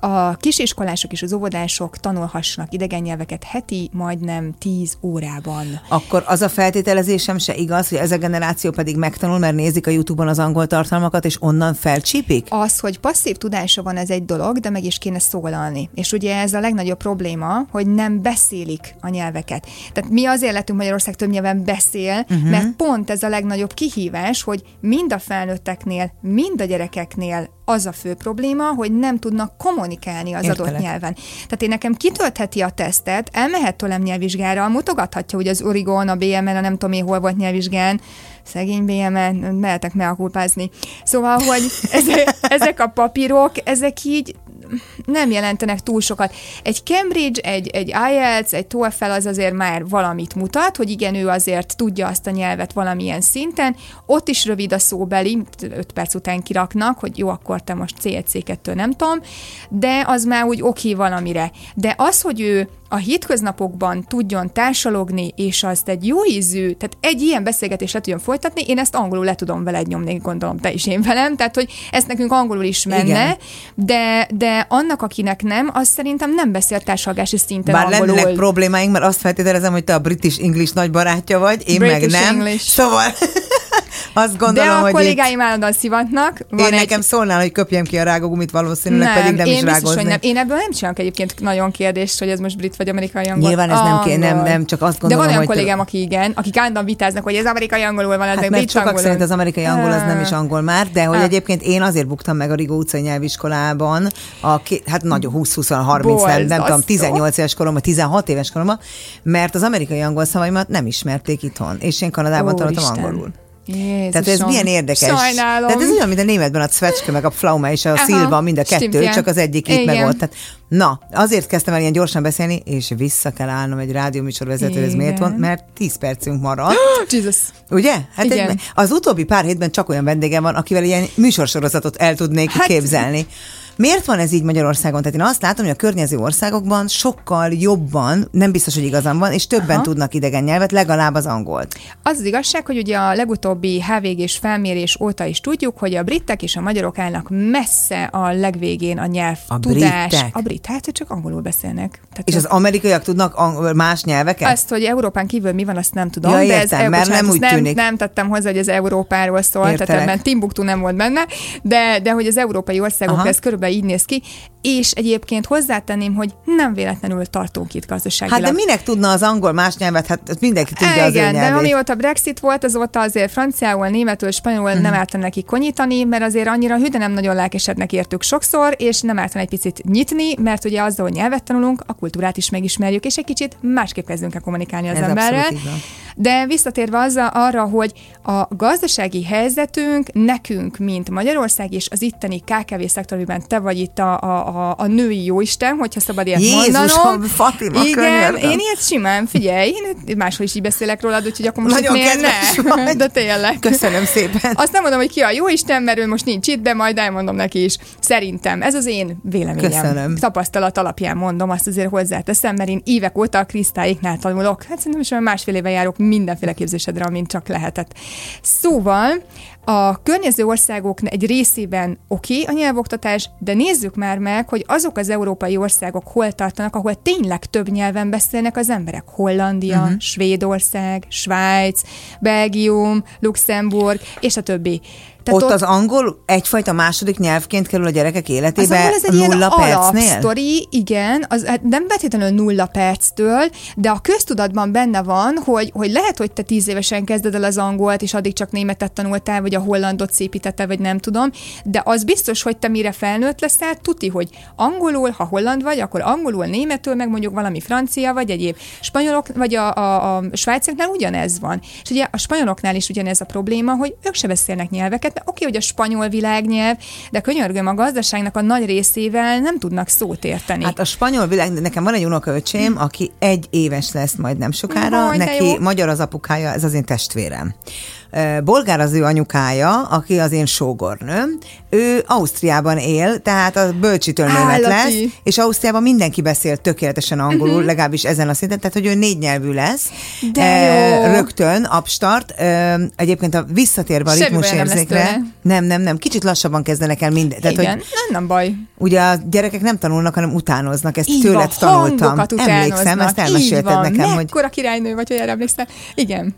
a kisiskolások és az óvodások tanulhassanak idegen nyelveket heti majdnem 10 órában. Akkor az a feltételezésem se igaz, hogy ez a generáció pedig megtanul, mert nézik a YouTube-on az angol tartalmakat, és onnan felcsípik? Az, hogy passzív tudása van, ez egy dolog, de meg is kéne szólalni. És ugye ez a legnagyobb probléma, hogy nem beszélik a nyelveket. Tehát mi azért lettünk Magyarország több nyelven beszél, uh-huh. mert pont ez a legnagyobb kihívás, hogy mind a felnőtteknél, mind a gyerekeknél az a fő probléma, hogy nem tudnak kommunikálni az Értelek. adott nyelven. Tehát én nekem kitöltheti a tesztet, elmehet tőlem nyelvvizsgára, mutogathatja, hogy az Origon, a BMN, a nem tudom én hol volt nyelvvizsgán, szegény BMN, mehetek meakulpázni. Szóval, hogy ezek, ezek a papírok, ezek így nem jelentenek túl sokat. Egy Cambridge, egy, egy IELTS, egy TOEFL az azért már valamit mutat, hogy igen, ő azért tudja azt a nyelvet valamilyen szinten. Ott is rövid a szóbeli, 5 perc után kiraknak, hogy jó, akkor te most CEC2 nem tudom, de az már úgy oké valamire. De az, hogy ő a hétköznapokban tudjon társalogni, és azt egy jó ízű, tehát egy ilyen beszélgetést le tudjon folytatni, én ezt angolul le tudom veled nyomni, gondolom te is én velem, tehát hogy ezt nekünk angolul is menne, de, de annak, akinek nem, az szerintem nem beszél társalgási szinten Bár angolul. lennének problémáink, mert azt feltételezem, hogy te a British English nagy barátja vagy, én British meg nem. English. Szóval azt gondolom, De a hogy kollégáim állandóan szivatnak. Van én egy... nekem szólnál, hogy köpjem ki a rágogumit, valószínűleg nem, pedig nem én is biztos, rágozni. nem. Én ebből nem csinálok egyébként nagyon kérdést, hogy ez most brit vagy amerikai angol. Nyilván ez nem, kér, nem, nem, csak azt gondolom, De van olyan hogy kollégám, aki igen, akik állandóan vitáznak, hogy ez amerikai angolul van, hát brit sokak angolul. szerint az amerikai angol az nem is angol már, de hogy egyébként én azért buktam meg a Rigó utcai nyelviskolában, a hát nagyon 20-20-30, nem, nem tudom, Borzasztó. 18 éves koromban, 16 éves koromban, mert az amerikai angol szavaimat nem ismerték itthon, és én Kanadában tanultam angolul. Jézusom. Tehát ez milyen érdekes. Sajnálom. Tehát ez olyan, mint a németben a Cvecske, meg a Pflaume és a Aha, Szilva, mind a kettő, stimmt, ja. csak az egyik itt meg ott. Tehát, na, azért kezdtem el ilyen gyorsan beszélni, és vissza kell állnom egy rádióműsorvezetőhez, miért van? Mert 10 percünk maradt. Jesus. Ugye? Hát Igen. egy, az utóbbi pár hétben csak olyan vendégem van, akivel ilyen műsorsorozatot el tudnék Hát- képzelni. Miért van ez így Magyarországon? Tehát én azt látom, hogy a környező országokban sokkal jobban, nem biztos, hogy igazam van, és többen Aha. tudnak idegen nyelvet, legalább az angolt. Az az igazság, hogy ugye a legutóbbi HVG-s felmérés óta is tudjuk, hogy a britek és a magyarok állnak messze a legvégén a nyelv A tudás. britek? A brit, hát csak angolul beszélnek. Tehát És az amerikaiak tudnak ang- más nyelveket? Azt, hogy Európán kívül mi van, azt nem tudom. Ja, de ez, mert bocsánat, nem úgy nem, tűnik. nem tettem hozzá, hogy ez Európáról szól, Értelek. tehát ebben Timbuktu nem volt benne, de, de hogy az európai országok, Aha. ez körülbelül így néz ki, és egyébként hozzátenném, hogy nem véletlenül tartunk itt gazdaságilag. Hát de minek tudna az angol más nyelvet? Hát mindenki tudja az ő Igen, de amióta Brexit volt, azóta azért franciául, németül, spanyolul Mhm. nem ártana neki konyítani, mert azért annyira hű, de nem nagyon lelkesednek értük sokszor, és nem ártana egy picit nyitni, mert ugye azzal, hogy nyelvet tanulunk, a kultúrát is megismerjük, és egy kicsit másképp kezdünk el kommunikálni az Ez emberrel. De visszatérve azzal, arra, hogy a gazdasági helyzetünk nekünk, mint Magyarország és az itteni KKV szektor, amiben te vagy itt a, a, a, a női jóisten, hogyha szabad ilyet Jézusom, mondanom. Fatima, Igen, könyörgöm. én ilyet simán, figyelj, én máshol is így beszélek rólad, úgyhogy akkor most Nagyon miért ne? vagy. De tényleg. Köszönöm szépen. Azt nem mondom, hogy ki a jó Isten, mert ő most nincs itt, de majd elmondom neki is. Szerintem ez az én véleményem. Köszönöm. Tapasztalat alapján mondom, azt azért hozzáteszem, mert én évek óta a Krisztáiknál tanulok. Hát szerintem is olyan másfél éve járok mindenféle képzésedre, amint csak lehetett. Szóval a környező országok egy részében oké okay a nyelvoktatás, de nézzük már meg, hogy azok az európai országok hol tartanak, ahol tényleg több nyelven beszélnek az emberek. Hollandia, uh-huh. Svédország, Svájc, Belgium, Luxemburg, és a többi. Tehát Ott az angol egyfajta második nyelvként kerül a gyerekek az életébe angol ez egy ilyen nulla percnél? alapsztori, igen, az, hát nem feltétlenül nulla perctől, de a köztudatban benne van, hogy, hogy lehet, hogy te tíz évesen kezded el az angolt, és addig csak németet tanultál, vagy a hollandot szépítetted, vagy nem tudom, de az biztos, hogy te mire felnőtt leszel, tuti, hogy angolul, ha holland vagy, akkor angolul, németül, meg mondjuk valami francia, vagy egyéb spanyolok, vagy a, a, a svájciaknál ugyanez van. És ugye a spanyoloknál is ugyanez a probléma, hogy ők se beszélnek nyelveket, mert oké, hogy a spanyol világnyelv, de könyörgöm, a gazdaságnak a nagy részével nem tudnak szót érteni. Hát a spanyol világ, nekem van egy unokaöcsém, aki egy éves lesz majd nem sokára, Hm. Aj, de neki jó. magyar az apukája, ez az én testvérem. Bolgár az ő anyukája, aki az én sógornőm. Ő Ausztriában él, tehát a bölcsitől német lesz, és Ausztriában mindenki beszél tökéletesen angolul, uh-huh. legalábbis ezen a szinten, tehát hogy ő négy nyelvű lesz. De jó. Rögtön, upstart. Ö, Egyébként a visszatérve a nem ritmusérzékre. tőle. Nem, nem, nem. Kicsit lassabban kezdenek el minden. Tehát, Igen, hogy nem, nem baj. Ugye a gyerekek nem tanulnak, hanem utánoznak. Ezt Így tőled van, tanultam. Emlékszem, ezt elmesélted Így van. nekem, hogy Mekkora királynő vagy, hogy erre emlékszel? Igen.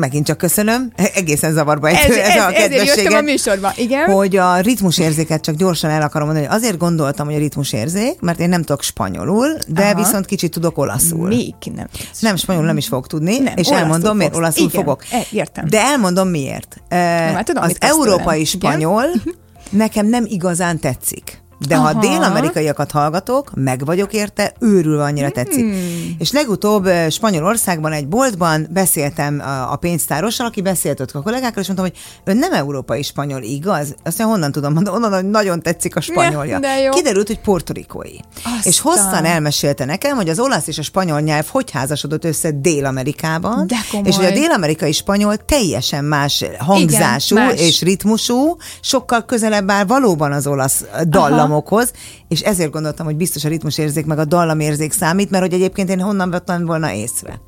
Megint csak köszönöm. Egészen zavarba Ez, ejtő ez, ez, a ezért jöttem a kedvességet. műsorba. Igen. Hogy a ritmusérzéket csak gyorsan el akarom mondani, hogy azért gondoltam, hogy a ritmusérzék, mert én nem tudok spanyolul, de Aha. viszont kicsit tudok olaszul. Még nem. Nem, spanyolul nem is fogok tudni, Nem, és elmondom, miért olaszul Igen, fogok. e, értem. De elmondom miért. Ö, hát tudom, az európai tőlem. Igen. spanyol nekem nem igazán tetszik. De ha Aha. dél-amerikaiakat hallgatok, meg vagyok érte, őrül annyira tetszik. Hmm. És legutóbb Spanyolországban egy boltban beszéltem a, pénztárossal, aki beszélt ott a kollégákkal, és mondtam, hogy ön nem európai spanyol, igaz? Azt mondja, honnan tudom, mondom, onnan, hogy nagyon tetszik a spanyolja. de jó. Kiderült, hogy portorikói. És hosszan elmesélte nekem, hogy az olasz és a spanyol nyelv hogy házasodott össze Dél-Amerikában, és hogy a dél-amerikai spanyol teljesen más hangzású Igen, más. és ritmusú, sokkal közelebb áll valóban az olasz dallamokhoz, és ezért gondoltam, hogy biztos a ritmusérzék meg a dallamérzék számít, mert hogy egyébként én honnan vettem volna észre.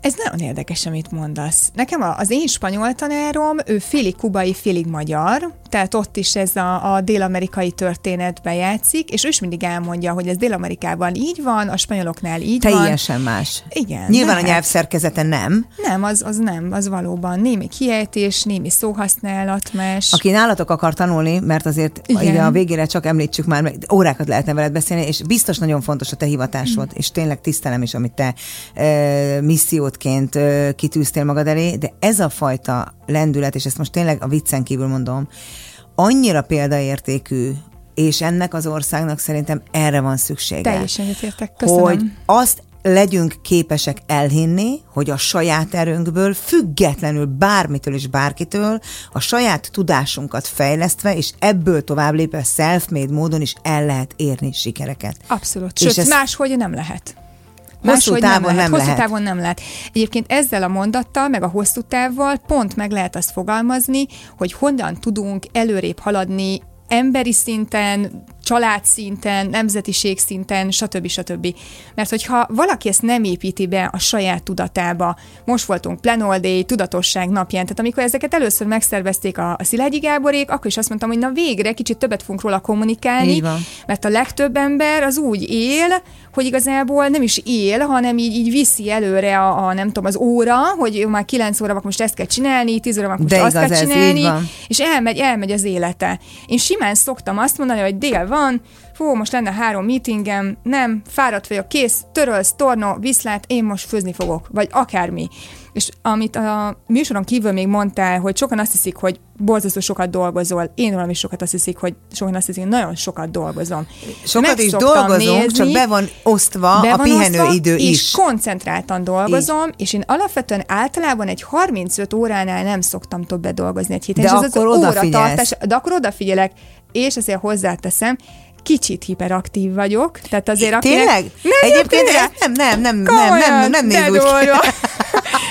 Ez nagyon érdekes, amit mondasz. Nekem az én spanyol tanárom, ő félig kubai, félig magyar, tehát ott is ez a, a dél-amerikai történetbe játszik, és ő is mindig elmondja, hogy ez Dél-Amerikában így van, a spanyoloknál így van. Teljesen más. Igen, Nyilván lehet. a nyelv szerkezete nem. Nem, az, az nem, az valóban némi kiejtés, némi szóhasználat más. Aki nálatok akar tanulni, mert azért Igen. ide a végére csak említsük már, meg órákat lehetne veled beszélni, és biztos nagyon fontos a te hivatásod, Mm. és tényleg tisztelem is, amit te e, missziótként e, kitűztél magad elé, de ez a fajta lendület, és ezt most tényleg a viccen kívül mondom, annyira példaértékű, és ennek az országnak szerintem erre van szüksége. Teljesen egyetértek, köszönöm. Hogy azt legyünk képesek elhinni, hogy a saját erőnkből, függetlenül bármitől és bárkitől, a saját tudásunkat fejlesztve, és ebből tovább lépve self-made módon is el lehet érni sikereket. Abszolút. És Sőt, ez- máshogy nem lehet. Hosszú Máshogy távon nem lehet. nem Hosszú lehet. távon nem lehet. Egyébként ezzel a mondattal, meg a hosszú távval pont meg lehet azt fogalmazni, hogy honnan tudunk előrébb haladni emberi szinten, családszinten, nemzetiség szinten, stb. stb. Mert hogyha valaki ezt nem építi be a saját tudatába, most voltunk Day, tudatosság napján, tehát amikor ezeket először megszervezték a, a Szilágyi Gáborék, akkor is azt mondtam, hogy na végre kicsit többet fogunk róla kommunikálni, mert a legtöbb ember az úgy él, hogy igazából nem is él, hanem így, így viszi előre a, a, nem tudom, az óra, hogy már 9 óra van, most ezt kell csinálni, 10 óra van, most De azt igaz kell csinálni, és elmegy, elmegy az élete. Én simán szoktam azt mondani, hogy dél van, fú, most lenne három meetingem, nem, fáradt vagyok, kész, törölsz, torna, viszlát, én most főzni fogok, vagy akármi. És amit a műsoron kívül még mondtál, hogy sokan azt hiszik, hogy borzasztó sokat dolgozol, én rólam is sokat azt hiszik, hogy sokan azt hiszik, hogy nagyon sokat dolgozom. Sokat Meg is dolgozunk, csak be van osztva be a van pihenőidő is. És koncentráltan dolgozom, és. és én alapvetően általában egy 35 óránál nem szoktam többet dolgozni egy héten. De és akkor az odafigyelsz. óratartás, de akkor odafigyelek, és azért hozzáteszem, kicsit hiperaktív vagyok, tehát azért akinek... Tényleg? Nem Egyébként ez nem, nem, nem, nem, Komolyan, nem, nem de néz úgy.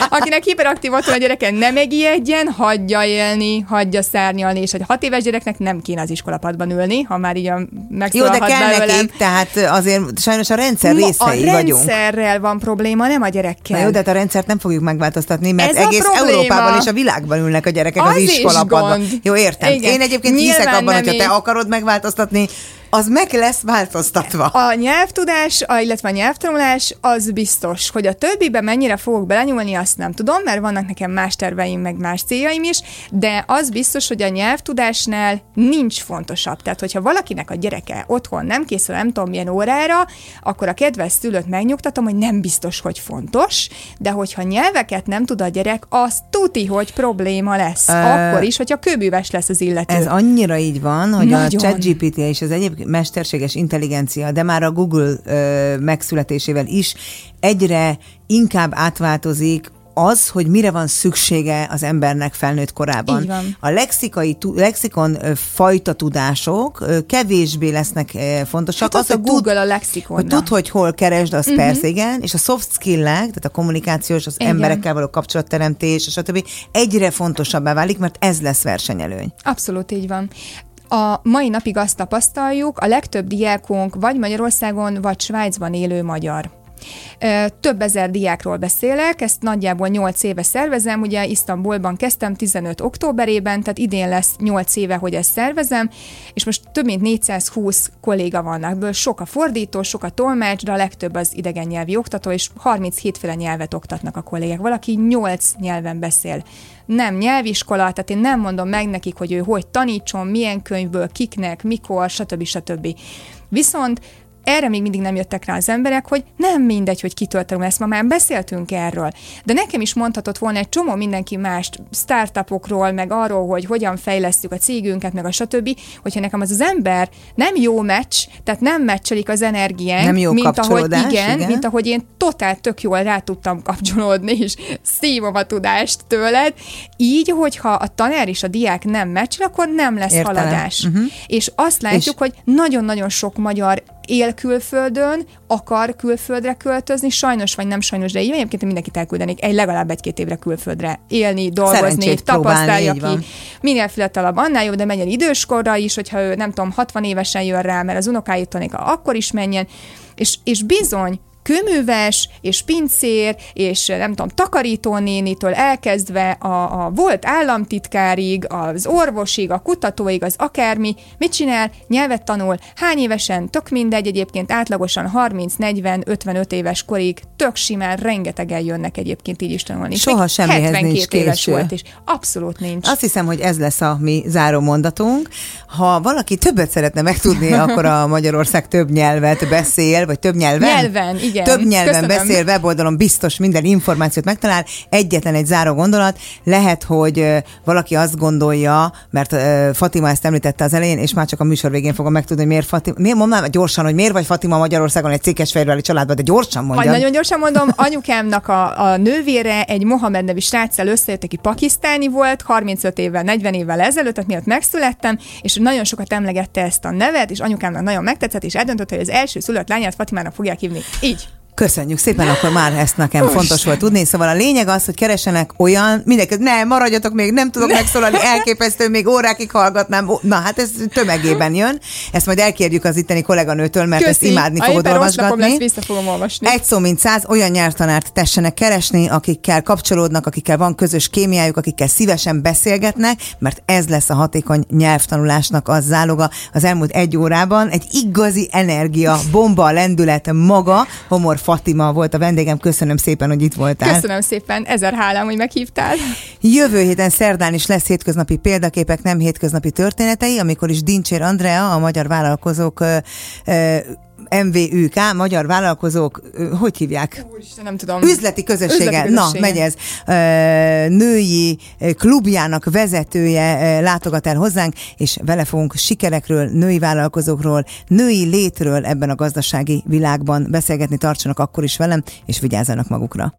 Akinek hiperaktív otthon a gyereke, nem megijedjen, hagyja élni, hagyja szárnyalni, és egy hat éves gyereknek nem kéne az iskolapadban ülni, ha már így a Jó, megszólalhat de kell belőlem. nekik, tehát azért sajnos a rendszer Ma részei a vagyunk. rendszerrel van probléma, nem a gyerekkel. Na jó, de hát a rendszert nem fogjuk megváltoztatni, mert Ez a egész. Európában és a világban ülnek a gyerekek az, Az is iskolapadban. gond. Jó, értem. Igen. Én egyébként Nyilván hiszek abban, nem hogyha te akarod megváltoztatni, az meg lesz változtatva. A nyelvtudás, a- illetve a nyelvtanulás az biztos, hogy a többibe mennyire fogok belenyúlni, azt nem tudom, mert vannak nekem más terveim, meg más céljaim is, de az biztos, hogy a nyelvtudásnál nincs fontosabb. Tehát, hogyha valakinek a gyereke otthon nem készül nem tudom milyen órára, akkor a kedves szülőt megnyugtatom, hogy nem biztos, hogy fontos, de hogyha nyelveket nem tud a gyerek, az tuti, hogy probléma lesz. Ö, akkor is, hogyha kőbűves lesz az illető. Ez annyira így van, hogy Nagyon. a ChatGPT és az egyéb mesterséges intelligencia, de már a Google ö, megszületésével is egyre inkább átváltozik az, hogy mire van szüksége az embernek felnőtt korában. A lexikai, lexikon fajta tudások kevésbé lesznek fontosak. Hát az, a hogy Google tud, a lexikon. hogy tud, hogy hol keresd, az uh-huh. persze igen, és a soft skill-ek, tehát a kommunikációs, az Igen. emberekkel való kapcsolatteremtés, stb. egyre fontosabbá válik, mert ez lesz versenyelőny. Abszolút így van. A mai napig azt tapasztaljuk, a legtöbb diákunk vagy Magyarországon, vagy Svájcban élő magyar. Több ezer diákról beszélek, ezt nagyjából 8 éve szervezem, ugye Isztambulban kezdtem 15 októberében, tehát idén lesz 8 éve, hogy ezt szervezem, és most több mint 420 kolléga vannak, ebből sok a fordító, sok a tolmács, de a legtöbb az idegen nyelvi oktató, és 37 féle nyelvet oktatnak a kollégák. Valaki 8 nyelven beszél. Nem nyelviskola, tehát én nem mondom meg nekik, hogy ő hogy tanítson, milyen könyvből, kiknek, mikor, stb. stb. Viszont erre még mindig nem jöttek rá az emberek, hogy nem mindegy, hogy kitöltöm ezt, ma már beszéltünk erről. De nekem is mondhatott volna egy csomó mindenki más startupokról, meg arról, hogy hogyan fejlesztjük a cégünket, meg a stb., hogyha nekem az az ember nem jó meccs, tehát nem meccselik az energiánk, Nem jó mint ahogy igen, igen. mint ahogy én totál tök jól rá tudtam kapcsolódni, és szívom a tudást tőled. Így, hogyha a tanár és a diák nem meccsel, akkor nem lesz Értelem. haladás. Uh-huh. És azt látjuk, És- hogy nagyon-nagyon sok magyar él külföldön, akar külföldre költözni, sajnos vagy nem sajnos, de így egyébként én mindenkit elküldenék egy legalább egy-két évre külföldre élni, dolgozni, tapasztalja így van. ki. Minél fiatalabb, annál jobb, de menjen időskorra is, hogyha ő nem tudom, 60 évesen jön rá, mert az unokáit tanik, akkor is menjen. És, és bizony, kőműves, és pincér, és nem tudom, takarítónénitől elkezdve a, a volt államtitkárig, az orvosig, a kutatóig, az akármi, mit csinál? Nyelvet tanul. Hány évesen? Tök mindegy, egyébként átlagosan 30, 40, 55 éves korig tök simán rengetegen jönnek egyébként így is tanulni. Soha semmihez 72 nincs éves késő. volt, és abszolút nincs. Azt hiszem, hogy ez lesz a mi záró mondatunk. Ha valaki többet szeretne megtudni, akkor a Magyarország több nyelvet beszél, vagy több nyelven? Nyelven, igen. Több nyelven Köszönöm. beszél, weboldalon biztos minden információt megtalál. Egyetlen egy záró gondolat, lehet, hogy valaki azt gondolja, mert Fatima ezt említette az elején, és már csak a műsor végén fogom megtudni, hogy miért Fatima, miért mondom gyorsan, hogy miért vagy Fatima Magyarországon egy székesfehérvári családban, de gyorsan mondjam. nagyon gyorsan mondom, anyukámnak a, a nővére egy Mohamed nevű sráccal összejött, aki pakisztáni volt, 35 évvel, 40 évvel ezelőtt, tehát miatt megszülettem, és nagyon sokat emlegette ezt a nevet, és anyukámnak nagyon megtetszett, és eldöntött, hogy az első szülött lányát Fatimának fogják hívni. Így. Köszönjük szépen, akkor már ezt nekem fontos volt tudni. Szóval a lényeg az, hogy keresenek olyan, mindenki, ne, maradjatok még, nem tudok megszólalni, elképesztő, még órákig hallgatnám. Na hát ez tömegében jön. Ezt majd elkérjük az itteni kolléganőtől, mert ezt imádni Ha fogod olvasgatni. lesz, vissza fogom olvasni. Egy szó mint száz, olyan nyelvtanárt tessenek keresni, akikkel kapcsolódnak, akikkel van közös kémiájuk, akikkel szívesen beszélgetnek, mert ez lesz a hatékony nyelvtanulásnak az záloga. Az elmúlt egy órában egy igazi energia, bomba, lendület maga, Homor Fatima volt a vendégem. Köszönöm szépen, hogy itt voltál. Köszönöm szépen, ezer hálám, hogy meghívtál. Jövő héten szerdán is lesz hétköznapi példaképek, nem hétköznapi történetei, amikor is Dincsér Andrea, a magyar vállalkozók MVÜK, magyar vállalkozók, hogy hívják? Úristen, nem tudom. Üzleti közössége, Üzleti na, megy ez. Női klubjának vezetője látogat el hozzánk, és vele fogunk sikerekről, női vállalkozókról, női létről ebben a gazdasági világban beszélgetni. Tartsanak akkor is velem, és vigyázzanak magukra.